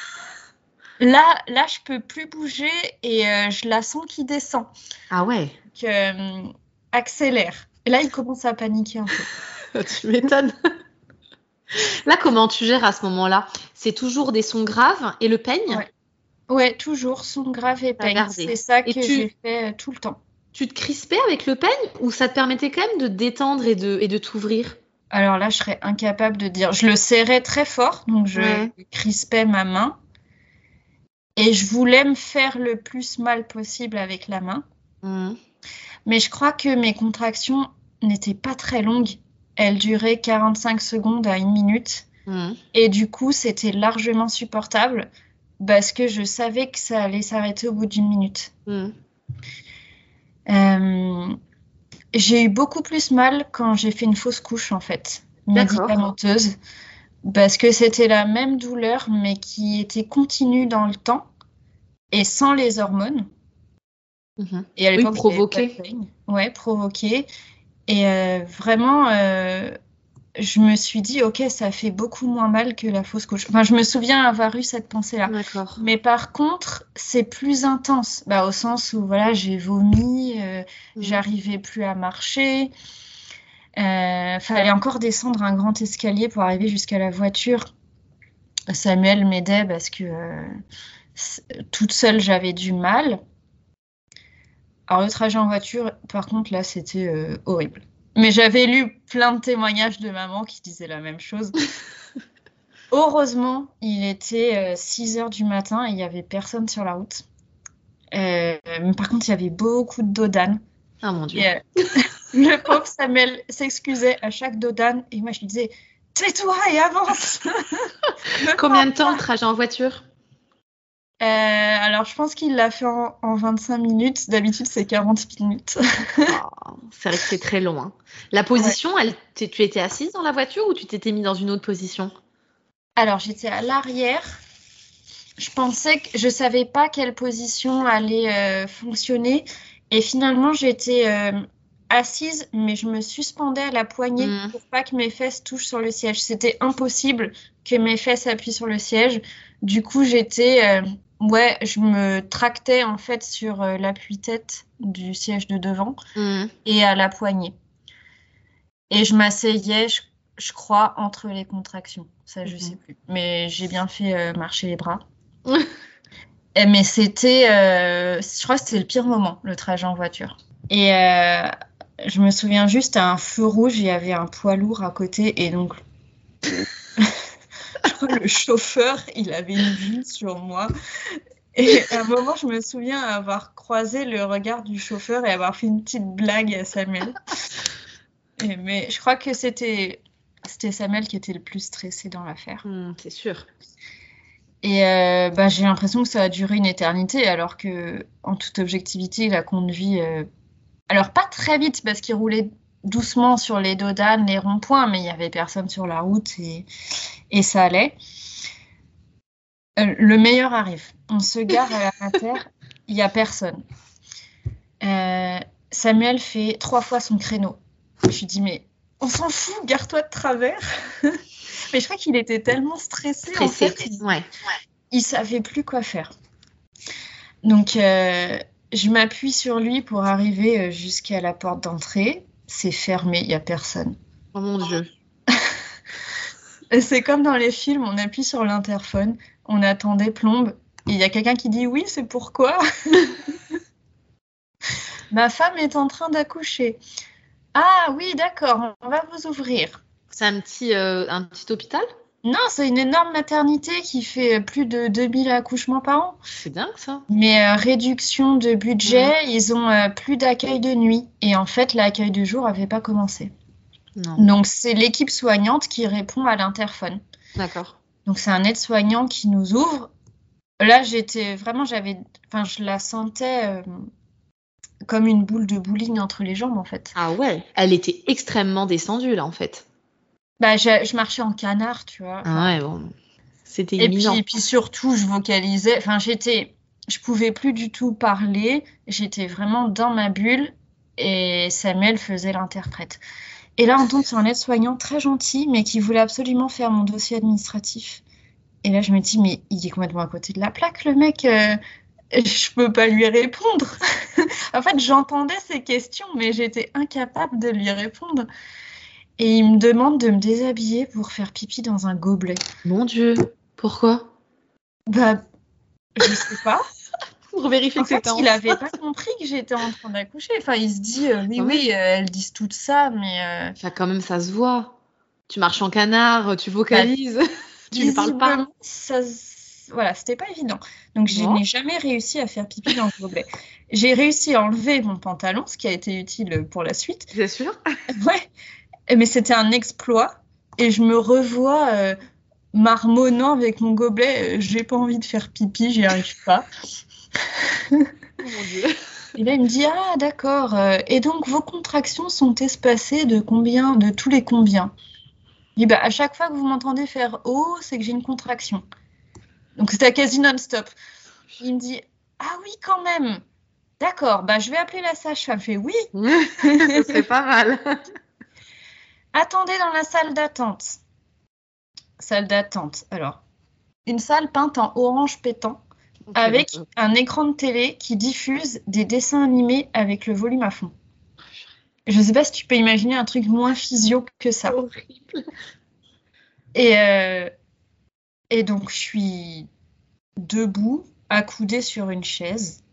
là, là, je peux plus bouger et euh, je la sens qui descend. Ah ouais. Donc, euh, accélère. Et là, il commence à paniquer un peu. tu m'étonnes. là, comment tu gères à ce moment-là? C'est toujours des sons graves et le peigne? Ouais. toujours sons graves et peigne. C'est ça que j'ai fait tout le temps tu te crispais avec le peigne ou ça te permettait quand même de détendre et de, et de t'ouvrir? Alors là, je serais incapable de dire. Je le serrais très fort, donc je crispais ma main. Et je voulais me faire le plus mal possible avec la main. Mmh. Mais je crois que mes contractions n'étaient pas très longues. Elles duraient 45 secondes à une minute. Mmh. Et du coup, c'était largement supportable parce que je savais que ça allait s'arrêter au bout d'une minute. Mmh. Euh, j'ai eu beaucoup plus mal quand j'ai fait une fausse couche, en fait, médicamenteuse, parce que c'était la même douleur, mais qui était continue dans le temps et sans les hormones. Mhm. Et à l'époque, oui, provoqué. Ouais, provoqué. Et euh, vraiment, euh, je me suis dit, ok, ça fait beaucoup moins mal que la fausse couche. Enfin, je me souviens avoir eu cette pensée-là. Mais par contre, c'est plus intense, bah, au sens où voilà, j'ai vomi, euh, mhm. j'arrivais plus à marcher. Fallait encore descendre un grand escalier pour arriver jusqu'à la voiture. Samuel m'aidait parce que toute seule j'avais du mal. Alors le trajet en voiture, par contre, là, c'était euh, horrible. Mais j'avais lu plein de témoignages de mamans qui disaient la même chose. Heureusement, il était 6 euh, heures du matin et il n'y avait personne sur la route. Euh, par contre, il y avait beaucoup de dodanes. Ah mon dieu. le pauvre Samuel s'excusait à chaque dodane et moi je lui disais tais-toi et avance. Combien de temps le trajet en voiture? Euh, alors, je pense qu'il l'a fait en, 25 minutes. D'habitude, c'est 40 minutes. oh, c'est vrai que c'est très long. Hein. La position, elle, tu étais assise dans la voiture ou tu t'étais mis dans une autre position? Alors, j'étais à l'arrière. Je pensais que je savais pas quelle position allait euh, fonctionner. Et finalement, j'étais euh, assise, mais je me suspendais à la poignée mm. pour pas que mes fesses touchent sur le siège. C'était impossible que mes fesses appuient sur le siège. Du coup, j'étais Ouais, je me tractais en fait sur euh, l'appui-tête du siège de devant mmh. et à la poignée. Et je m'asseyais, je, crois, entre les contractions. Ça, je mmh. sais plus. Mais j'ai bien fait euh, marcher les bras. et, mais c'était, euh, je crois que c'était le pire moment, le trajet en voiture. Et je me souviens juste à un feu rouge, il y avait un poids lourd à côté et donc le chauffeur, il avait une vue sur moi. Et à un moment, je me souviens avoir croisé le regard du chauffeur et avoir fait une petite blague à Samuel. mais je crois que c'était c'était Samuel qui était le plus stressé dans l'affaire. Hmm, c'est sûr. Et euh, bah, j'ai l'impression que ça a duré une éternité, alors que en toute objectivité, il a conduit. Euh, alors pas très vite parce qu'il roulait doucement sur les dodanes, les ronds-points, mais il y avait personne sur la route et, et ça allait. Euh, le meilleur arrive. On se gare à la terre, il n'y a personne. Euh, Samuel fait trois fois son créneau. Je lui dis, mais on s'en fout, gare-toi de travers. mais je crois qu'il était tellement stressé, en fait, il, ouais. il savait plus quoi faire. Donc, euh, je m'appuie sur lui pour arriver jusqu'à la porte d'entrée. C'est fermé, il n'y a personne. Oh mon Dieu. c'est comme dans les films, on appuie sur l'interphone, on attend des plombes, et il y a quelqu'un qui dit oui, c'est pourquoi? Ma femme est en train d'accoucher. Ah oui, d'accord, on va vous ouvrir. C'est un petit, euh, un petit hôpital? Non, c'est une énorme maternité qui fait plus de 2000 accouchements par an. C'est dingue ça. Mais euh, réduction de budget, ils ont euh, plus d'accueil de nuit. Et en fait, l'accueil de jour n'avait pas commencé. Donc c'est l'équipe soignante qui répond à l'interphone. D'accord. Donc c'est un aide-soignant qui nous ouvre. Là, j'étais vraiment, j'avais, enfin, je la sentais euh, comme une boule de bowling entre les jambes en fait. Ah ouais, elle était extrêmement descendue là en fait. Bah, je, marchais en canard, tu vois. Ah ouais, bon, c'était et puis, et puis surtout, je vocalisais. Enfin, j'étais, je pouvais plus du tout parler. J'étais vraiment dans ma bulle et Samuel faisait l'interprète. Et là, on tombe sur un aide-soignant très gentil, mais qui voulait absolument faire mon dossier administratif. Et là, je me dis, mais il est complètement à côté de la plaque, le mec. Euh, je peux pas lui répondre. en fait, j'entendais ses questions, mais j'étais incapable de lui répondre. Et il me demande de me déshabiller pour faire pipi dans un gobelet. Mon Dieu, pourquoi? Bah, je sais pas pour vérifier en que fait, il n'avait pas compris que j'étais en train d'accoucher. Enfin, il se dit, euh, oui, oui, euh, elles disent tout ça, mais. Euh... Enfin, quand même, ça se voit. Tu marches en canard, tu vocalises, bah, tu ne parles pas. Ça, voilà, c'était pas évident. Donc, je n'ai jamais réussi à faire pipi dans le gobelet. J'ai réussi à enlever mon pantalon, ce qui a été utile pour la suite. C'est sûr? ouais. Mais c'était un exploit. Et je me revois euh, marmonnant avec mon gobelet. J'ai pas envie de faire pipi, j'y arrive pas. Oh et là, il me dit Ah, d'accord. Euh, et donc, vos contractions sont espacées de combien De tous les combien? Il dit bah, À chaque fois que vous m'entendez faire Oh, c'est que j'ai une contraction. Donc, c'était quasi non-stop. Il me dit Ah oui, quand même. D'accord, bah je vais appeler la sage-femme. Fait oui. C'est pas mal. Attendez dans la salle d'attente. Salle d'attente. Alors, une salle peinte en orange pétant Okay, avec un écran de télé qui diffuse des dessins animés avec le volume à fond. Je sais pas si tu peux imaginer un truc moins physio que ça. Horrible. Et, euh, et donc, je suis debout, accoudée sur une chaise.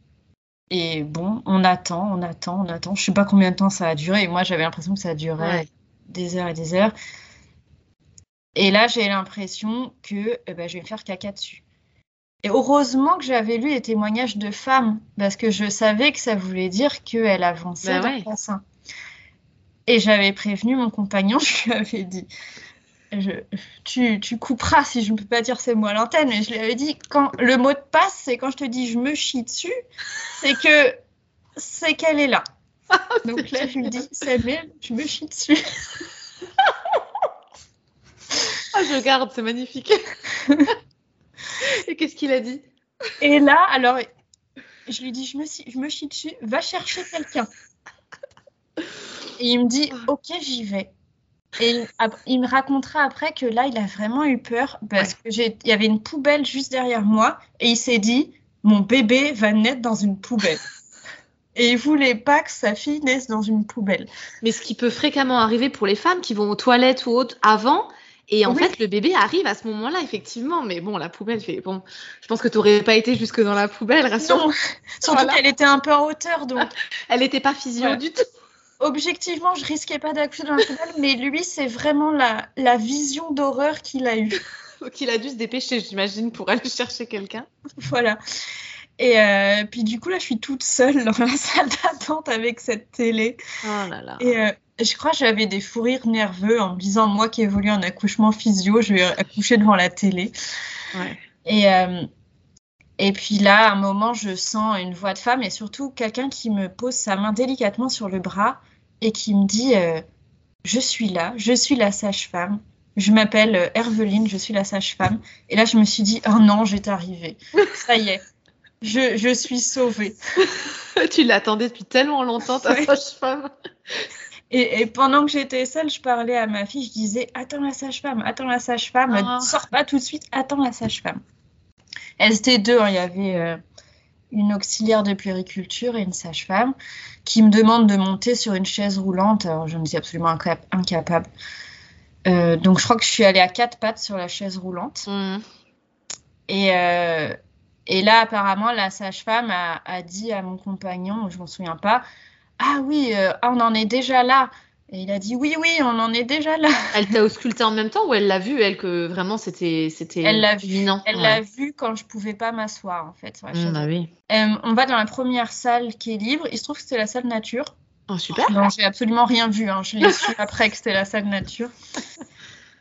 Et bon, on attend, on attend, on attend. Je sais pas combien de temps ça a duré. Moi, j'avais l'impression que ça durait Ouais. Des heures et des heures. Et là, j'ai l'impression que eh ben, je vais me faire caca dessus. Et heureusement que j'avais lu les témoignages de femmes, parce que je savais que ça voulait dire qu'elle avançait Bah dans le bassin. Et j'avais prévenu mon compagnon, je lui avais dit, je- tu, tu couperas si je ne peux pas dire ces mots à l'antenne, mais je lui avais dit, quand le mot de passe, c'est quand je te dis je me chie dessus, c'est que c'est qu'elle est là. Donc là, je lui dis, Samuel, je me chie dessus. Ah, je garde, c'est magnifique. Et qu'est-ce qu'il a dit? Et là, alors, je lui dis, je me, suis- je me chie dessus, va chercher quelqu'un. Et il me dit, ok, j'y vais. Et il, me racontera après que là, il a vraiment eu peur parce que j'ai, il y avait une poubelle juste derrière moi et il s'est dit, mon bébé va naître dans une poubelle. Et il voulait pas que sa fille naisse dans une poubelle. Mais ce qui peut fréquemment arriver pour les femmes qui vont aux toilettes ou autres avant. Et en Oui. fait, le bébé arrive à ce moment-là, effectivement. Mais bon, la poubelle fait. Bon, je pense que tu n'aurais pas été jusque dans la poubelle, rassure. Surtout Voilà. qu'elle était un peu en hauteur, donc Elle n'était pas physio Ouais. du tout. objectivement, je risquais pas d'accoucher dans la poubelle, mais lui, c'est vraiment la, la vision d'horreur qu'il a eue. Donc il a dû se dépêcher, j'imagine, pour aller chercher quelqu'un. Voilà. Et euh, puis du coup, là, je suis toute seule dans la salle d'attente avec cette télé. Oh là là. Et euh, je crois que j'avais des fous rires nerveux en me disant, moi qui évolue en accouchement physio, je vais accoucher devant la télé. Ouais. Et, euh, et puis là, à un moment, je sens une voix de femme et surtout quelqu'un qui me pose sa main délicatement sur le bras et qui me dit Je suis là, je suis la sage-femme. Je m'appelle Herveline, je suis la sage-femme. Et là, je me suis dit Oh non, j'étais arrivée. Ça y est, je, je suis sauvée. tu l'attendais depuis tellement longtemps, ta Ouais. sage-femme. Et, et pendant que j'étais seule, je parlais à ma fille, je disais Attends la sage-femme, attends la sage-femme, Ah. sors pas tout de suite, attends la sage-femme. Elles étaient deux, hein, il y avait euh, une auxiliaire de puériculture et une sage-femme qui me demande de monter sur une chaise roulante. Alors je me dis absolument incap- incapable. Euh, donc je crois que je suis allée à quatre pattes sur la chaise roulante. Mhm. Et, euh, et là, apparemment, la sage-femme a, a dit à mon compagnon, je m'en souviens pas, ah oui, euh, ah, on en est déjà là. Et il a dit oui, oui, on en est déjà là. Elle t'a ausculté en même temps ou elle l'a vu, elle, que vraiment c'était c'était Elle l'a vu. Elle Ouais. l'a vu quand je pouvais pas m'asseoir, en fait. sur la Mm, chaise. bah oui. Euh, on va dans la première salle qui est libre. Il se trouve que c'était la salle nature. Oh, super. Non, j'ai absolument rien vu. hein. Je l'ai su après que c'était la salle nature.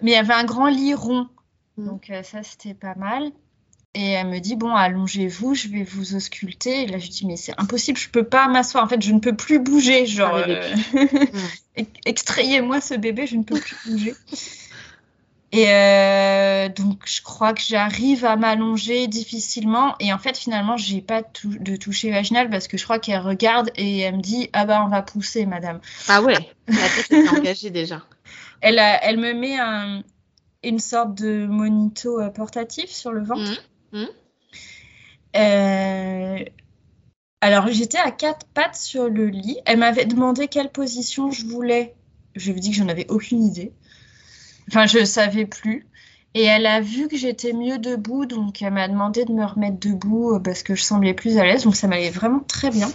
Mais il y avait un grand lit rond. Mm. Donc euh, ça, c'était pas mal. Et elle me dit, bon, allongez-vous, je vais vous ausculter. Et là, je dis, mais c'est impossible, je peux pas m'asseoir. En fait, je ne peux plus bouger. Genre, Arrivé euh, ex- extrayez-moi ce bébé, je ne peux plus bouger. Et euh, donc, je crois que j'arrive à m'allonger difficilement. Et en fait, finalement, j'ai pas tou- de toucher vaginal parce que je crois qu'elle regarde et elle me dit Ah bah, on va pousser, madame. Ah ouais, la tête engagée déjà. Elle, elle me met un- une sorte de monito euh, portatif sur le ventre. Mhm. Mhm. Euh, alors, j'étais à quatre pattes sur le lit. Elle m'avait demandé quelle position je voulais. Je lui ai dit que j'en avais aucune idée. Enfin, je savais plus. Et elle a vu que j'étais mieux debout, donc elle m'a demandé de me remettre debout euh, parce que je semblais plus à l'aise. Donc ça m'allait vraiment très bien.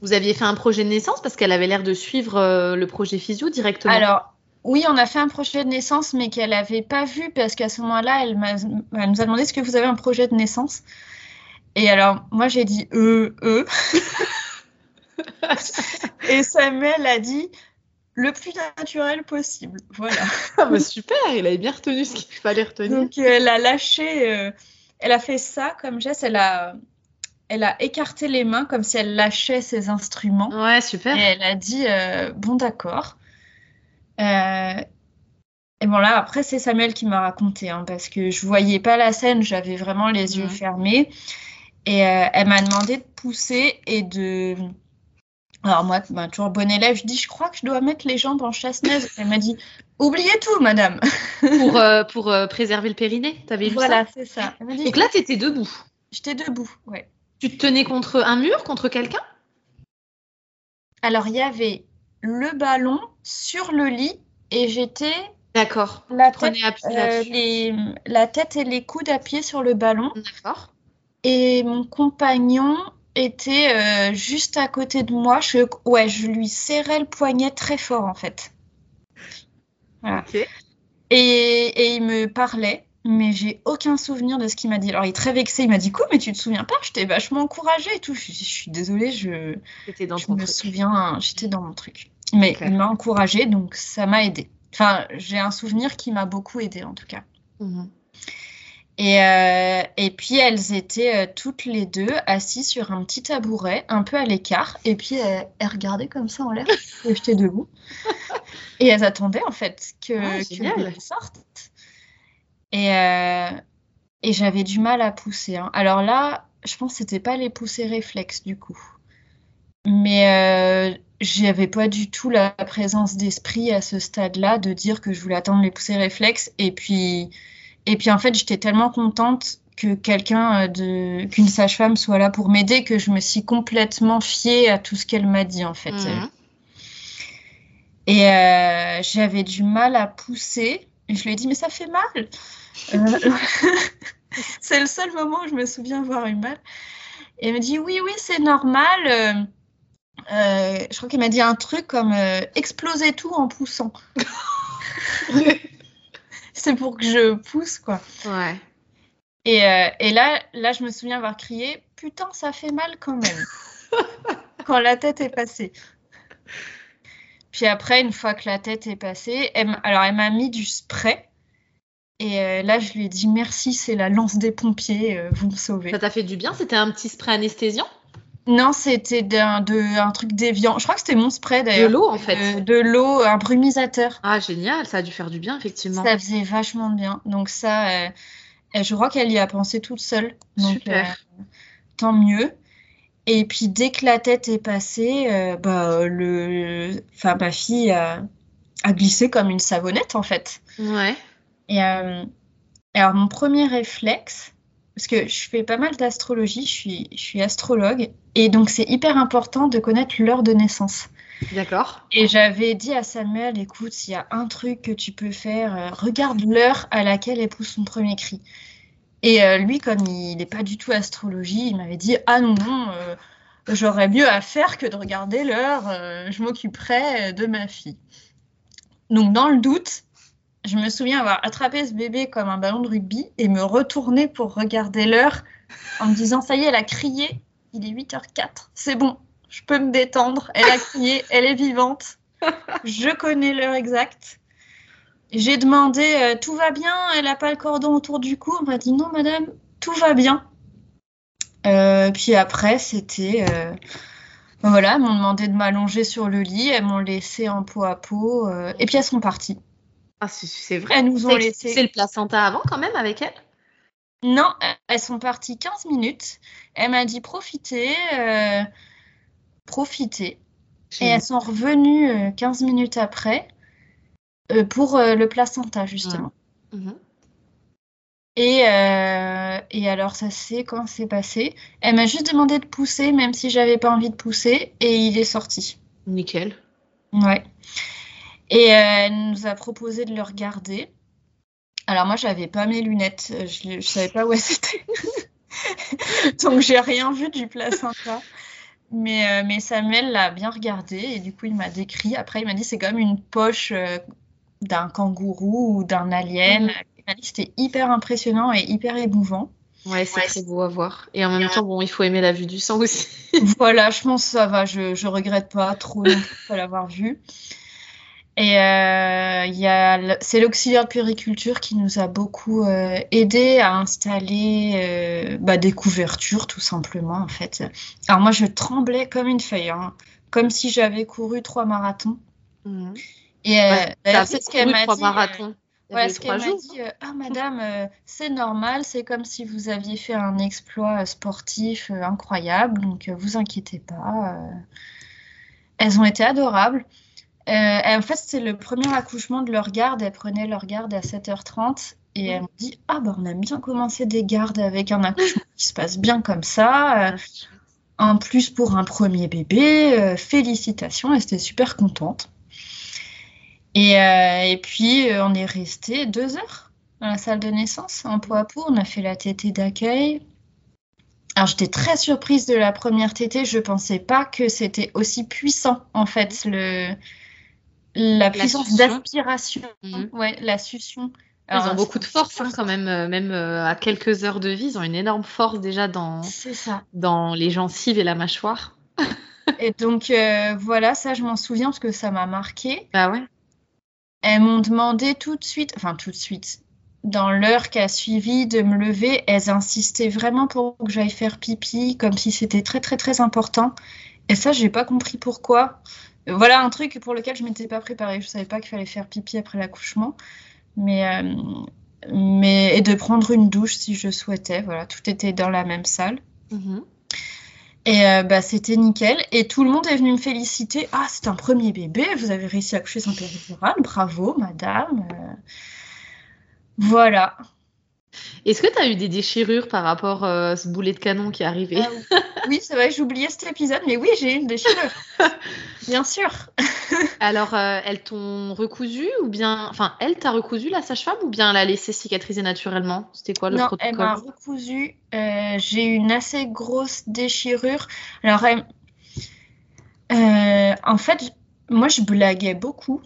Vous aviez fait un projet de naissance parce qu'elle avait l'air de suivre euh, le projet physio directement? Alors, oui, on a fait un projet de naissance, mais qu'elle n'avait pas vu parce qu'à ce moment-là, elle, nous a demandé est-ce que vous avez un projet de naissance Et alors, moi, j'ai dit euh, euh. Et Samuel a dit le plus naturel possible. Voilà. Ah bah super, il avait bien retenu ce qu'il fallait retenir. Donc, elle a lâché, euh, elle a fait ça comme geste, elle a, elle a écarté les mains comme si elle lâchait ses instruments. Ouais, super. Et elle a dit euh, bon d'accord. Euh, et bon là après c'est Samuel qui m'a raconté hein, parce que je voyais pas la scène, j'avais vraiment les yeux Mhm. fermés. Et euh, elle m'a demandé de pousser et de. Alors moi, ben, toujours bon élève, je dis, je crois que je dois mettre les jambes en chasse-neige. Elle m'a dit, oubliez tout, madame. pour euh, pour euh, préserver le périnée, t'avais vu voilà, ça c'est ça. Elle m'a dit, Donc là, t'étais debout. j'étais debout, ouais. Tu te tenais contre un mur, contre quelqu'un? Alors il y avait le ballon sur le lit et j'étais D'accord. la euh, la tête et les coudes à pied sur le ballon. D'accord. Et mon compagnon était euh, juste à côté de moi. Je, ouais, je lui serrais le poignet très fort en fait. Ok. Et, et il me parlait, mais j'ai aucun souvenir de ce qu'il m'a dit. Alors il est très vexé, il m'a dit quoi, mais tu te souviens pas? Je t'ai vachement encouragée et tout. Je, je suis désolée, je, dans je me truc. souviens, j'étais dans mon truc. Mais il m'a encouragée, donc ça m'a aidé. Enfin, j'ai un souvenir qui m'a beaucoup aidé en tout cas. Mhm. Et, euh, et puis elles étaient euh, toutes les deux assises sur un petit tabouret, un peu à l'écart. Et puis euh, elles regardaient comme ça en l'air. Et j'étais debout. Et elles attendaient en fait que, Ah, que sorte. Et, euh, et j'avais du mal à pousser. hein. Alors là, je pense que c'était pas les poussées réflexes du coup. Mais euh, j'avais pas du tout la présence d'esprit à ce stade-là de dire que je voulais attendre les poussées réflexes. Et puis, et puis en fait, j'étais tellement contente que quelqu'un euh, de qu'une sage-femme soit là pour m'aider que je me suis complètement fiée à tout ce qu'elle m'a dit en fait. Mhm. Et euh, j'avais du mal à pousser. Et je lui ai dit, mais ça fait mal. Euh, c'est le seul moment où je me souviens avoir eu mal. Et elle me dit, oui, oui, c'est normal. Euh, euh, je crois qu'elle m'a dit un truc comme euh, exploser tout en poussant. c'est pour que je pousse, quoi. Ouais. Et, euh, et là, là, je me souviens avoir crié, putain, ça fait mal quand même. quand la tête est passée. Puis après, une fois que la tête est passée, elle alors elle m'a mis du spray. Et euh, là, je lui ai dit merci, c'est la lance des pompiers, euh, vous me sauvez. Ça t'a fait du bien? C'était un petit spray anesthésiant? Non, c'était d'un de, un truc déviant. Je crois que c'était mon spray De d'ailleurs. l'eau en fait. De, de l'eau, un brumisateur. Ah génial, ça a dû faire du bien effectivement. Ça faisait vachement de bien. Donc ça, euh, euh, je crois qu'elle y a pensé toute seule. Donc, Super. euh, tant mieux. Et puis dès que la tête est passée, euh, bah, le... enfin, ma fille a... a glissé comme une savonnette en fait. Ouais. Et euh, alors mon premier réflexe, parce que je fais pas mal d'astrologie, je suis, je suis astrologue, et donc c'est hyper important de connaître l'heure de naissance. D'accord. Et j'avais dit à Samuel, écoute, s'il y a un truc que tu peux faire, euh, regarde l'heure à laquelle elle pousse son premier cri. Et euh, lui, comme il n'est pas du tout astrologie, il m'avait dit, ah non, non, euh, j'aurais mieux à faire que de regarder l'heure, je m'occuperai de ma fille. Donc dans le doute, je me souviens avoir attrapé ce bébé comme un ballon de rugby et me retourner pour regarder l'heure en me disant, ça y est, elle a crié, il est 8h04, c'est bon, je peux me détendre, elle a crié, elle est vivante, je connais l'heure exacte. J'ai demandé, euh, tout va bien, elle n'a pas le cordon autour du cou, on m'a dit, non madame, tout va bien. Euh, puis après, c'était... euh, ben voilà, elles m'ont demandé de m'allonger sur le lit, elles m'ont laissé en peau à peau, et puis elles sont parties. Ah c'est- vrai. Elles nous ont laissé... c'est le placenta avant quand même avec elle? Non, elles sont parties 15 minutes. Elle m'a dit profitez, euh, profitez. Et elles sont revenues euh, 15 minutes après euh, pour euh, le placenta, justement. Mhm. Et, euh, et alors, ça c'est quand c'est passé? Elle m'a juste demandé de pousser, même si j'avais pas envie de pousser, et il est sorti. Nickel. Ouais. Et euh, elle nous a proposé de le regarder. Alors moi, j'avais pas mes lunettes, euh, je, je savais pas où elles étaient. Donc j'ai rien vu du placenta. Mais, euh, mais Samuel l'a bien regardé et du coup il m'a décrit. Après il m'a dit c'est comme une poche euh, d'un kangourou ou d'un alien. Mhm. Il m'a dit que c'était hyper impressionnant et hyper émouvant. Ouais, c'est Ouais, très beau à voir. Et en même temps, bon, il faut aimer la vue du sang aussi. Voilà, je pense que ça va, je, je regrette pas trop de l'avoir vu. Et euh, c'est l'auxiliaire de puériculture qui nous a beaucoup euh, aidé à installer euh, bah, des couvertures, tout simplement, en fait. Alors moi, je tremblais comme une feuille, hein, comme si j'avais couru trois marathons. Mhm. Et euh, Ouais, T'as c'est ce qu'elle m'a dit. marathons. euh, voilà ce qu'elle m'a dit. Euh, ah, madame, euh, c'est normal, c'est comme si vous aviez fait un exploit sportif incroyable, donc vous inquiétez pas. Elles ont été adorables. En fait, c'était le premier accouchement de leur garde. Elles prenaient leur garde à 7h30 et elles m'ont dit Ah, ben on a bien commencé des gardes avec un accouchement qui se passe bien comme ça. En plus pour un premier bébé, félicitations, elles étaient super contentes. Et, euh, et puis, euh, on est resté deux heures dans la salle de naissance, en peau à peau. On a fait la tétée d'accueil. Alors, j'étais très surprise de la première tétée. Je pensais pas que c'était aussi puissant, en fait, le, la puissance d'aspiration. Mhm. Ouais, la succion. ils ont beaucoup de force hein, quand même, euh, même à quelques heures de vie, ils ont une énorme force déjà dans, ça. dans les gencives et la mâchoire. et donc voilà, ça je m'en souviens parce que ça m'a marqué. Ah ouais? Elles m'ont demandé tout de suite, enfin tout de suite, dans l'heure qui a suivi de me lever, elles insistaient vraiment pour que j'aille faire pipi, comme si c'était très très très important. Et ça, j'ai pas compris pourquoi. Voilà un truc pour lequel je m'étais pas préparée. Je savais pas qu'il fallait faire pipi après l'accouchement, mais euh, mais et de prendre une douche si je souhaitais. Voilà, tout était dans la même salle. Mm-hmm. Et euh, bah, c'était nickel. Et tout le monde est venu me féliciter. Ah, c'est un premier bébé, vous avez réussi à coucher sans péridurale. Bravo, madame. Euh, voilà. Est-ce que tu as eu des déchirures par rapport euh, à ce boulet de canon qui est arrivé ah Oui, c'est vrai, j'ai oublié cet épisode, mais oui, j'ai eu une déchirure. bien sûr. Alors, euh, elles t'ont recousu ou bien. Enfin, elle t'a recousu la sage-femme ou bien elle a laissé cicatriser naturellement? C'était quoi le non, protocole? Elle m'a recousu. Euh, j'ai eu une assez grosse déchirure. Alors, en fait, moi, je blaguais beaucoup.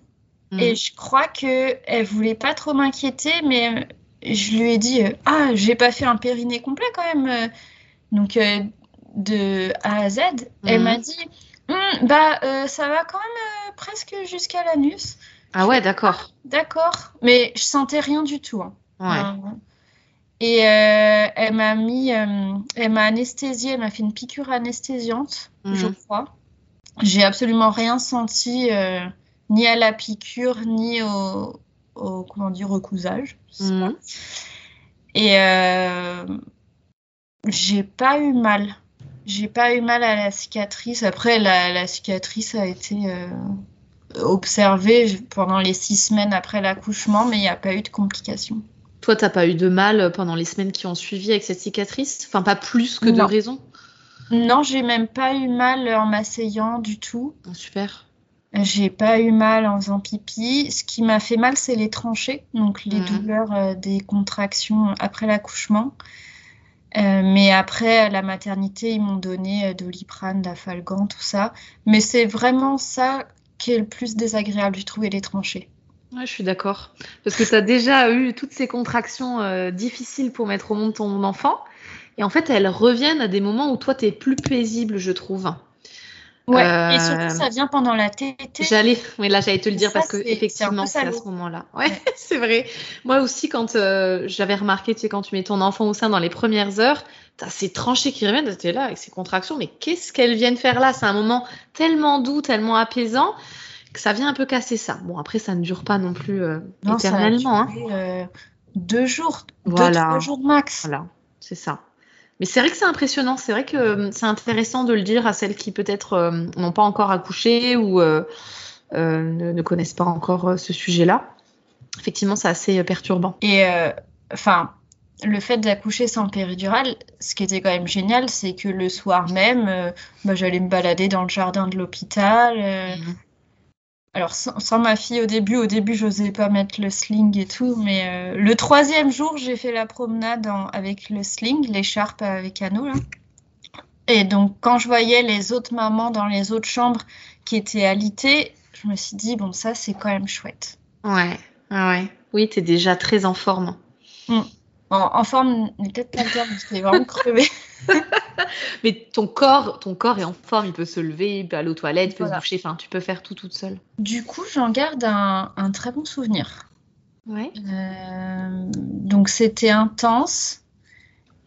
Et je crois qu'elle voulait pas trop m'inquiéter, mais je lui ai dit euh, Ah, j'ai pas fait un périnée complet quand même. Euh. Donc, euh, de A à Z. Elle m'a mhm. dit hum, Bah, ça va quand même presque jusqu'à l'anus. Ah ouais, d'accord. d'accord. Mais je sentais rien du tout. Hein. Ouais. et elle m'a mis, elle m'a anesthésiée, elle m'a fait une piqûre anesthésiante, je mhm. crois. J'ai absolument rien senti, ni à la piqûre, ni au, au comment dire, recousage. Mhm. Et euh, j'ai pas eu mal. J'ai pas eu mal à la cicatrice. Après, la, cicatrice a été euh, observée pendant les six semaines après l'accouchement, mais il n'y a pas eu de complications. Toi, t'as pas eu de mal pendant les semaines qui ont suivi avec cette cicatrice? Enfin, pas plus que de raison? Non, j'ai même pas eu mal en m'asseyant du tout. Super. J'ai pas eu mal en faisant pipi. Ce qui m'a fait mal, c'est les tranchées, donc les mhm. douleurs euh, des contractions après l'accouchement. Euh, mais après, la maternité, ils m'ont donné euh, Doliprane, Dafalgan, tout ça. Mais c'est vraiment ça qui est le plus désagréable, j'ai trouvé les tranchées. Ouais, je suis d'accord. Parce que tu as déjà eu toutes ces contractions difficiles pour mettre au monde ton enfant. Et en fait, elles reviennent à des moments où toi, tu es plus paisible, je trouve. Ouais, et surtout, euh, ça vient pendant la tétée. J'allais, oui, là, j'allais te le dire parce que effectivement, c'est à ce moment-là. Ouais, c'est vrai. Moi aussi, quand euh, j'avais remarqué, tu sais, quand tu mets ton enfant au sein dans les premières heures, t'as ces tranchées qui reviennent, t'es là avec ces contractions, mais qu'est-ce qu'elles viennent faire là? C'est un moment tellement doux, tellement apaisant que ça vient un peu casser ça. Bon, après, ça ne dure pas non plus euh, éternellement. hein. deux jours, voilà. deux, trois jours max. Voilà, c'est ça. Mais c'est vrai que c'est impressionnant. C'est vrai que euh, c'est intéressant de le dire à celles qui peut-être euh, n'ont pas encore accouché ou euh, ne, connaissent pas encore ce sujet-là. Effectivement, c'est assez perturbant. Et enfin, le fait d'accoucher sans péridurale, ce qui était quand même génial, c'est que le soir même, bah, j'allais me balader dans le jardin de l'hôpital. Mhm. Alors, sans, ma fille au début, au début, j'osais pas mettre le sling et tout, mais euh, le troisième jour, j'ai fait la promenade avec le sling, l'écharpe avec anneau, là. Et donc, quand je voyais les autres mamans dans les autres chambres qui étaient alitées, je me suis dit, bon, ça, c'est quand même chouette. Ouais, ouais. Oui, tu es déjà très en forme. Mm en, forme, peut-être pas le terme, parce que vraiment crevé. Mais ton corps, ton corps est en forme, il peut se lever, il peut aller aux toilettes, il peut se doucher, enfin, tu peux faire tout toute seule. Du coup, j'en garde un, très bon souvenir. Ouais. Euh, donc, c'était intense.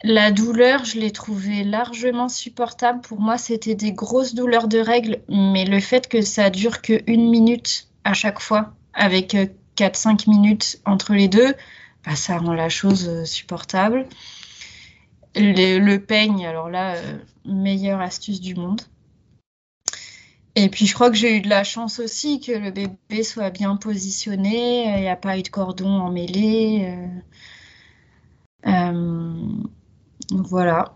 La douleur, je l'ai trouvée largement supportable. Pour moi, c'était des grosses douleurs de règles, mais le fait que ça dure que une minute à chaque fois, avec 4-5 minutes entre les deux, ça rend la chose supportable. Le, peigne, alors là, meilleure astuce du monde. Et puis je crois que j'ai eu de la chance aussi que le bébé soit bien positionné, il n'y a pas eu de cordon emmêlé. voilà.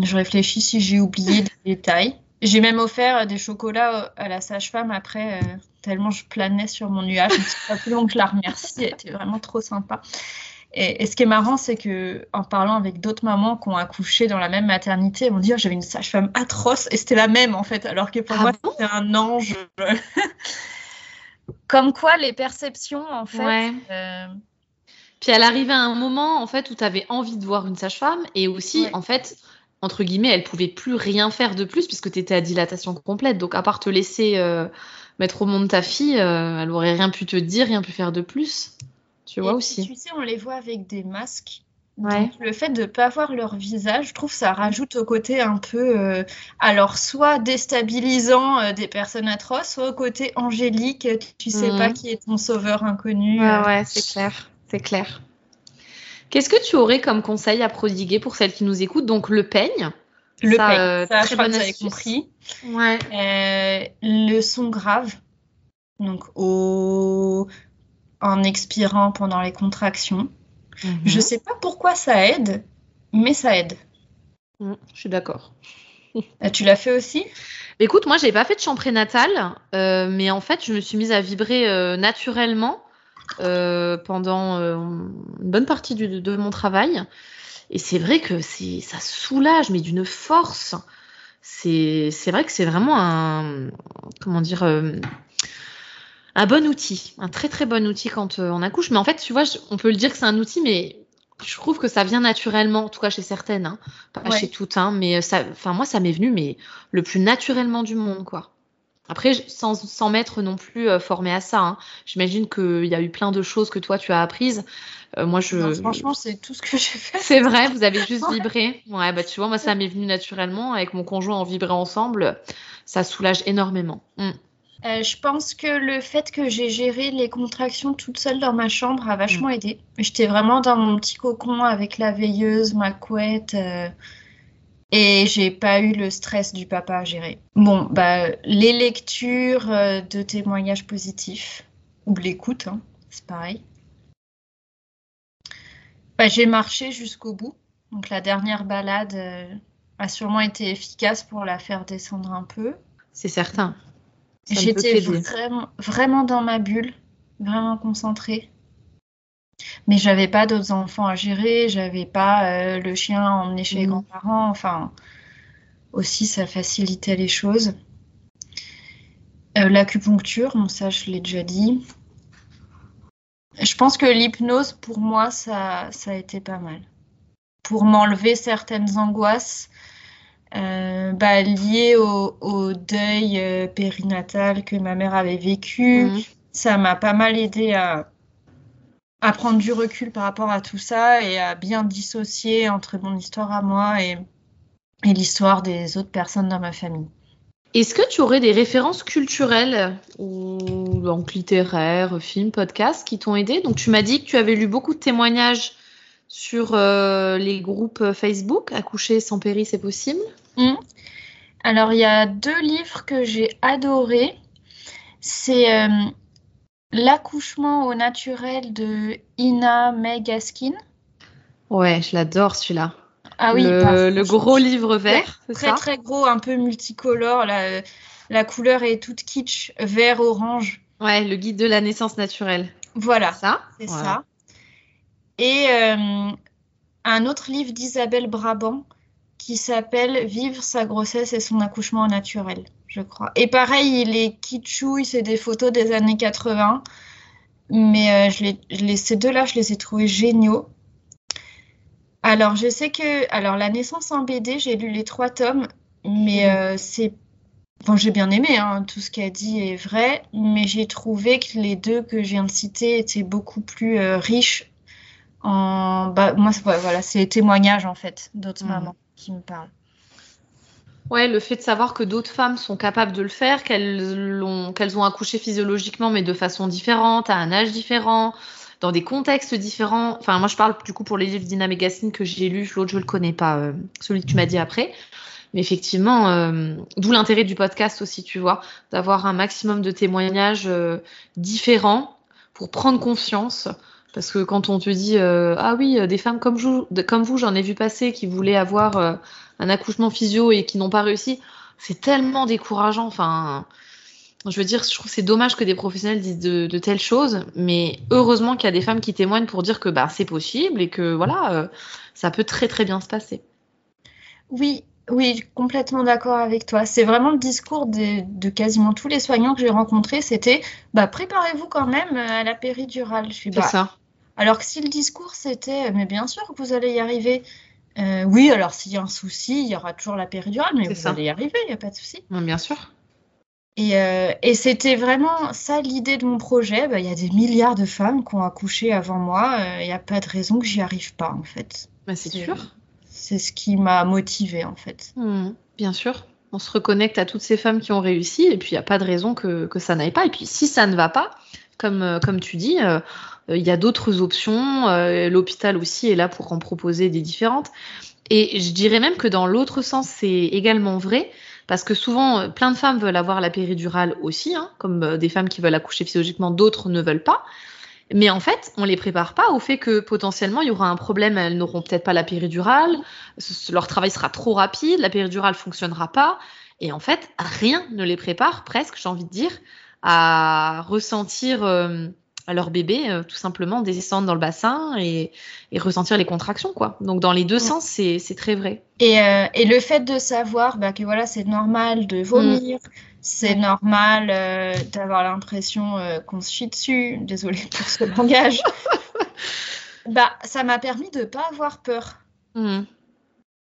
Je réfléchis si j'ai oublié des détails. J'ai même offert des chocolats à la sage-femme après, euh, tellement je planais sur mon nuage. Je pas plus long que je la remercie. Elle était vraiment trop sympa. Et, ce qui est marrant, c'est que en parlant avec d'autres mamans qui ont accouché dans la même maternité, elles m'ont dit oh, j'avais une sage-femme atroce et c'était la même en fait, alors que pour ah moi c'était un ange. Comme quoi les perceptions en fait. Ouais. Euh, Puis elle arrivait à un moment en fait où tu avais envie de voir une sage-femme et aussi en fait entre guillemets, elle pouvait plus rien faire de plus puisque tu étais à dilatation complète. Donc, à part te laisser euh, mettre au monde ta fille, euh, elle aurait rien pu te dire, rien pu faire de plus. Tu vois aussi. Tu sais, on les voit avec des masques. Ouais. le fait de ne pas voir leur visage, je trouve ça rajoute au côté un peu, euh, alors soit déstabilisant des personnes atroces, soit au côté angélique, tu sais pas mhm. qui est ton sauveur inconnu. Ouais, ouais, c'est clair, c'est clair. Qu'est-ce que tu aurais comme conseil à prodiguer pour celles qui nous écoutent? Donc le peigne. Le ça, peigne, euh, ça, je crois que compris. Ouais. Euh, le son grave. Donc au... en expirant pendant les contractions. Mhm. Je ne sais pas pourquoi ça aide, mais ça aide. Mm, je suis d'accord. Euh, tu l'as fait aussi? Écoute, moi, j'ai pas fait de chant prénatal, mais en fait, je me suis mise à vibrer naturellement euh, pendant euh, une bonne partie de mon travail. Et c'est vrai que c'est ça soulage, mais d'une force. C'est vrai que c'est vraiment un comment dire euh, un bon outil, un très très bon outil quand on accouche. Mais en fait, tu vois, on peut le dire que c'est un outil, mais je trouve que ça vient naturellement, en tout cas chez certaines, hein. pas chez toutes, hein, mais ça, enfin moi ça m'est venu, mais le plus naturellement du monde, quoi. Après, sans, sans m'être non plus euh, formée à ça, hein. j'imagine qu'il y a eu plein de choses que toi tu as apprises. Euh, moi, je. franchement, c'est tout ce que j'ai fait. C'est vrai, vous avez juste vibré. Ouais, bah tu vois, moi ça m'est venu naturellement. Avec mon conjoint, en vibrer ensemble, ça soulage énormément. Mm. Euh, je pense que le fait que j'ai géré les contractions toute seule dans ma chambre a vachement mm. aidé. J'étais vraiment dans mon petit cocon avec la veilleuse, ma couette. Et j'ai pas eu le stress du papa à gérer. Bon, bah, les lectures euh, de témoignages positifs, ou l'écoute, hein, c'est pareil. Bah, j'ai marché jusqu'au bout. Donc la dernière balade euh, a sûrement été efficace pour la faire descendre un peu. C'est certain. J'étais vraiment, vraiment dans ma bulle, vraiment concentrée. Mais j'avais pas d'autres enfants à gérer, j'avais pas euh, le chien à emmener chez les mmh. grands-parents. Enfin, aussi, ça facilitait les choses. Euh, l'acupuncture, bon, ça, je l'ai déjà dit. Je pense que l'hypnose, pour moi, ça, ça a été pas mal. Pour m'enlever certaines angoisses euh, bah, liées au, deuil périnatal que ma mère avait vécu. Mmh. Ça m'a pas mal aidé à, à prendre du recul par rapport à tout ça et à bien dissocier entre mon histoire à moi et, l'histoire des autres personnes dans ma famille. Est-ce que tu aurais des références culturelles ou donc littéraires, films, podcasts qui t'ont aidé? Donc tu m'as dit que tu avais lu beaucoup de témoignages sur euh, les groupes Facebook. Accoucher sans péri, c'est possible? Mmh. Alors il y a deux livres que j'ai adorés. C'est euh, L'accouchement au naturel de Ina May Gaskin. Ouais, je l'adore celui-là. Ah oui, le, gros livre vert, très, très très gros, un peu multicolore. La, la couleur est toute kitsch, vert orange. Ouais, le guide de la naissance naturelle. Voilà, ça, c'est ça. Et euh, un autre livre d'Isabelle Brabant qui s'appelle Vivre sa grossesse et son accouchement naturel je crois. Et pareil, il est kitschouille, c'est des photos des années 80. Mais euh, je les, ces deux-là, je les ai trouvés géniaux. Alors, je sais que. Alors, La naissance en BD, j'ai lu les trois tomes, mais mm. euh, c'est. Bon, j'ai bien aimé, hein, tout ce qu'elle dit est vrai, mais j'ai trouvé que les deux que je viens de citer étaient beaucoup plus euh, riches en. Bah, moi, voilà, c'est les témoignages, en fait, d'autres mm. mamans qui me parlent. Ouais, le fait de savoir que d'autres femmes sont capables de le faire, qu'elles ont, qu'elles ont accouché physiologiquement, mais de façon différente, à un âge différent, dans des contextes différents. Enfin, moi, je parle du coup pour les livres d'Ina Megassine que j'ai lus. L'autre, je le connais pas, euh, celui que tu m'as dit après. Mais effectivement, euh, d'où l'intérêt du podcast aussi, tu vois, d'avoir un maximum de témoignages euh, différents pour prendre confiance. Parce que quand on te dit ah oui, des femmes comme vous, comme vous, j'en ai vu passer qui voulaient avoir un accouchement physio et qui n'ont pas réussi, c'est tellement décourageant. Enfin, je veux dire, je trouve c'est dommage que des professionnels disent de, telles choses, mais heureusement qu'il y a des femmes qui témoignent pour dire que bah, c'est possible et que voilà, euh, ça peut très très bien se passer. Oui, oui, complètement d'accord avec toi. C'est vraiment le discours de, quasiment tous les soignants que j'ai rencontrés, c'était bah, préparez-vous quand même à la péridurale. Je suis bah, ça. Alors que si le discours c'était mais bien sûr que vous allez y arriver. Euh, oui, alors s'il y a un souci, il y aura toujours la péridurale, mais vous allez y arriver, il n'y a pas de souci. bien sûr. Euh, et, c'était vraiment ça l'idée de mon projet. Bah, il y a des milliards de femmes qui ont accouché avant moi. Il euh, n'y a pas de raison que j'y arrive pas, en fait. Bah, c'est sûr. C'est ce qui m'a motivée, en fait. Mmh, bien sûr. On se reconnecte à toutes ces femmes qui ont réussi, et puis il n'y a pas de raison que, que ça n'aille pas. Et puis si ça ne va pas, comme, comme tu dis, il y a d'autres options. L'hôpital aussi est là pour en proposer des différentes. Et je dirais même que dans l'autre sens, c'est également vrai parce que souvent, euh, plein de femmes veulent avoir la péridurale aussi, hein, comme euh, des femmes qui veulent accoucher physiologiquement, d'autres ne veulent pas. Mais en fait, on les prépare pas au fait que potentiellement il y aura un problème, elles n'auront peut-être pas la péridurale, leur travail sera trop rapide, la péridurale fonctionnera pas. Et en fait, rien ne les prépare presque, j'ai envie de dire, à ressentir euh, leur bébé euh, tout simplement descendre dans le bassin et, ressentir les contractions quoi. Donc dans les deux sens c'est très vrai. Euh, et, le fait de savoir bah, que voilà c'est normal de vomir, mm. c'est normal euh, d'avoir l'impression qu'on se chie dessus, désolée pour ce langage, bah ça m'a permis de pas avoir peur. Mm.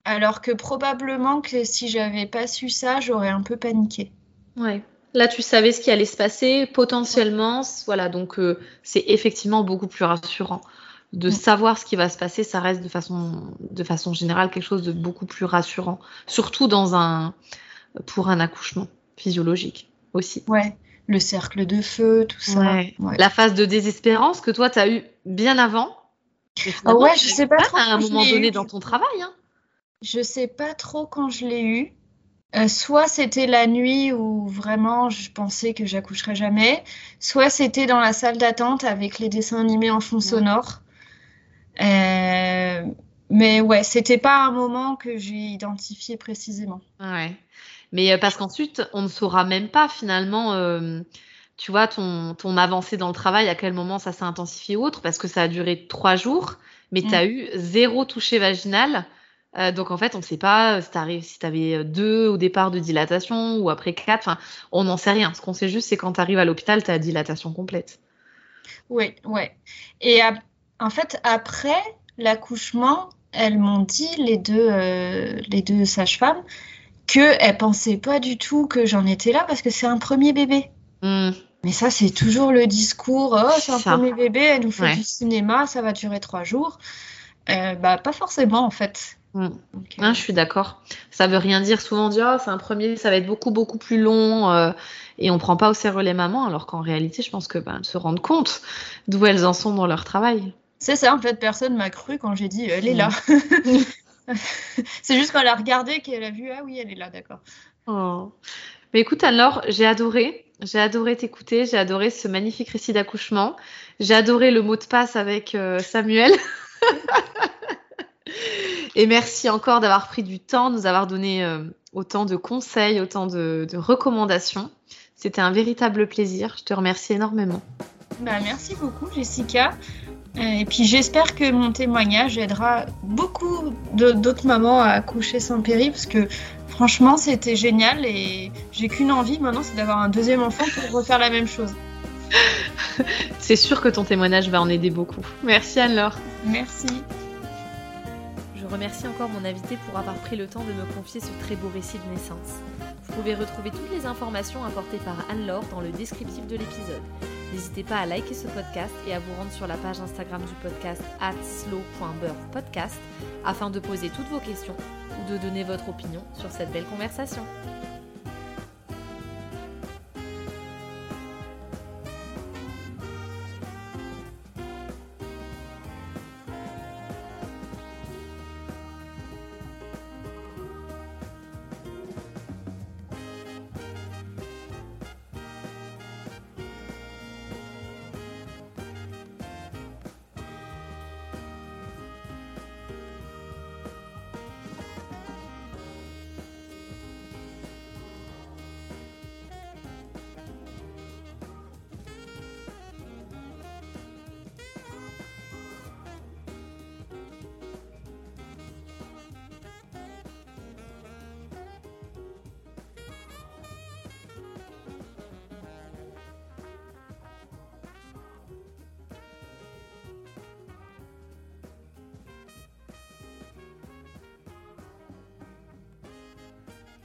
Alors que probablement que si j'avais pas su ça, j'aurais un peu paniqué. Ouais. Là, tu savais ce qui allait se passer potentiellement. Voilà, donc euh, c'est effectivement beaucoup plus rassurant. De savoir ce qui va se passer, ça reste de façon, de façon générale quelque chose de beaucoup plus rassurant. Surtout dans un, pour un accouchement physiologique aussi. Ouais, le cercle de feu, tout ça. Ouais. La phase de désespérance que toi, tu as eu bien avant. Ah ouais, je sais pas, trop. À un moment donné dans ton travail. Hein. Je sais pas trop quand je l'ai eu. Euh, soit c'était la nuit où vraiment je pensais que j'accoucherais jamais, soit c'était dans la salle d'attente avec les dessins animés en fond sonore. Euh, mais ouais, c'était pas un moment que j'ai identifié précisément. Ouais. Mais euh, parce qu'ensuite, on ne saura même pas finalement, tu vois, ton, ton avancée dans le travail, à quel moment ça s'est intensifié ou autre, parce que ça a duré trois jours, mais tu as mm. eu zéro toucher vaginal euh, donc en fait, on ne sait pas euh, si tu avais euh, deux au départ de dilatation ou après quatre. Enfin, on n'en sait rien. Ce qu'on sait juste, c'est quand tu arrives à l'hôpital, tu as dilatation complète. Oui, oui. Et en fait, après l'accouchement, elles m'ont dit, les deux, les deux sages-femmes, qu'elles ne pensaient pas du tout que j'en étais là parce que c'est un premier bébé. Mmh. Mais ça, c'est toujours le discours, oh, c'est un premier bébé, elle nous fait du cinéma, ça va durer trois jours. bah, pas forcément, en fait. Mm. je suis d'accord. Ça veut rien dire. Souvent on dit oh, c'est un premier, ça va être beaucoup beaucoup plus long euh, et on prend pas au sérieux les mamans, alors qu'en réalité, je pense que ben, se rendent compte d'où elles en sont dans leur travail. C'est ça, en fait, personne m'a cru quand j'ai dit elle est là. Mm. c'est juste quand elle a regardé qu'elle a vu ah oui, elle est là, d'accord. Oh. Mais écoute, alors, j'ai adoré. J'ai adoré t'écouter, j'ai adoré ce magnifique récit d'accouchement. J'ai adoré le mot de passe avec euh, Samuel. Et merci encore d'avoir pris du temps, de nous avoir donné euh, autant de conseils, autant de, recommandations. C'était un véritable plaisir. Je te remercie énormément. Bah, merci beaucoup, Jessica. Euh, et puis j'espère que mon témoignage aidera beaucoup d'autres mamans à accoucher sans péri, parce que franchement, c'était génial et j'ai qu'une envie maintenant, c'est d'avoir un deuxième enfant pour refaire la même chose. c'est sûr que ton témoignage va en aider beaucoup. Merci Anne-Laure. Merci remercie encore mon invité pour avoir pris le temps de me confier ce très beau récit de naissance. Vous pouvez retrouver toutes les informations apportées par Anne-Laure dans le descriptif de l'épisode. N'hésitez pas à liker ce podcast et à vous rendre sur la page Instagram du podcast slow.birthpodcast afin de poser toutes vos questions. ou de donner votre opinion sur cette belle conversation.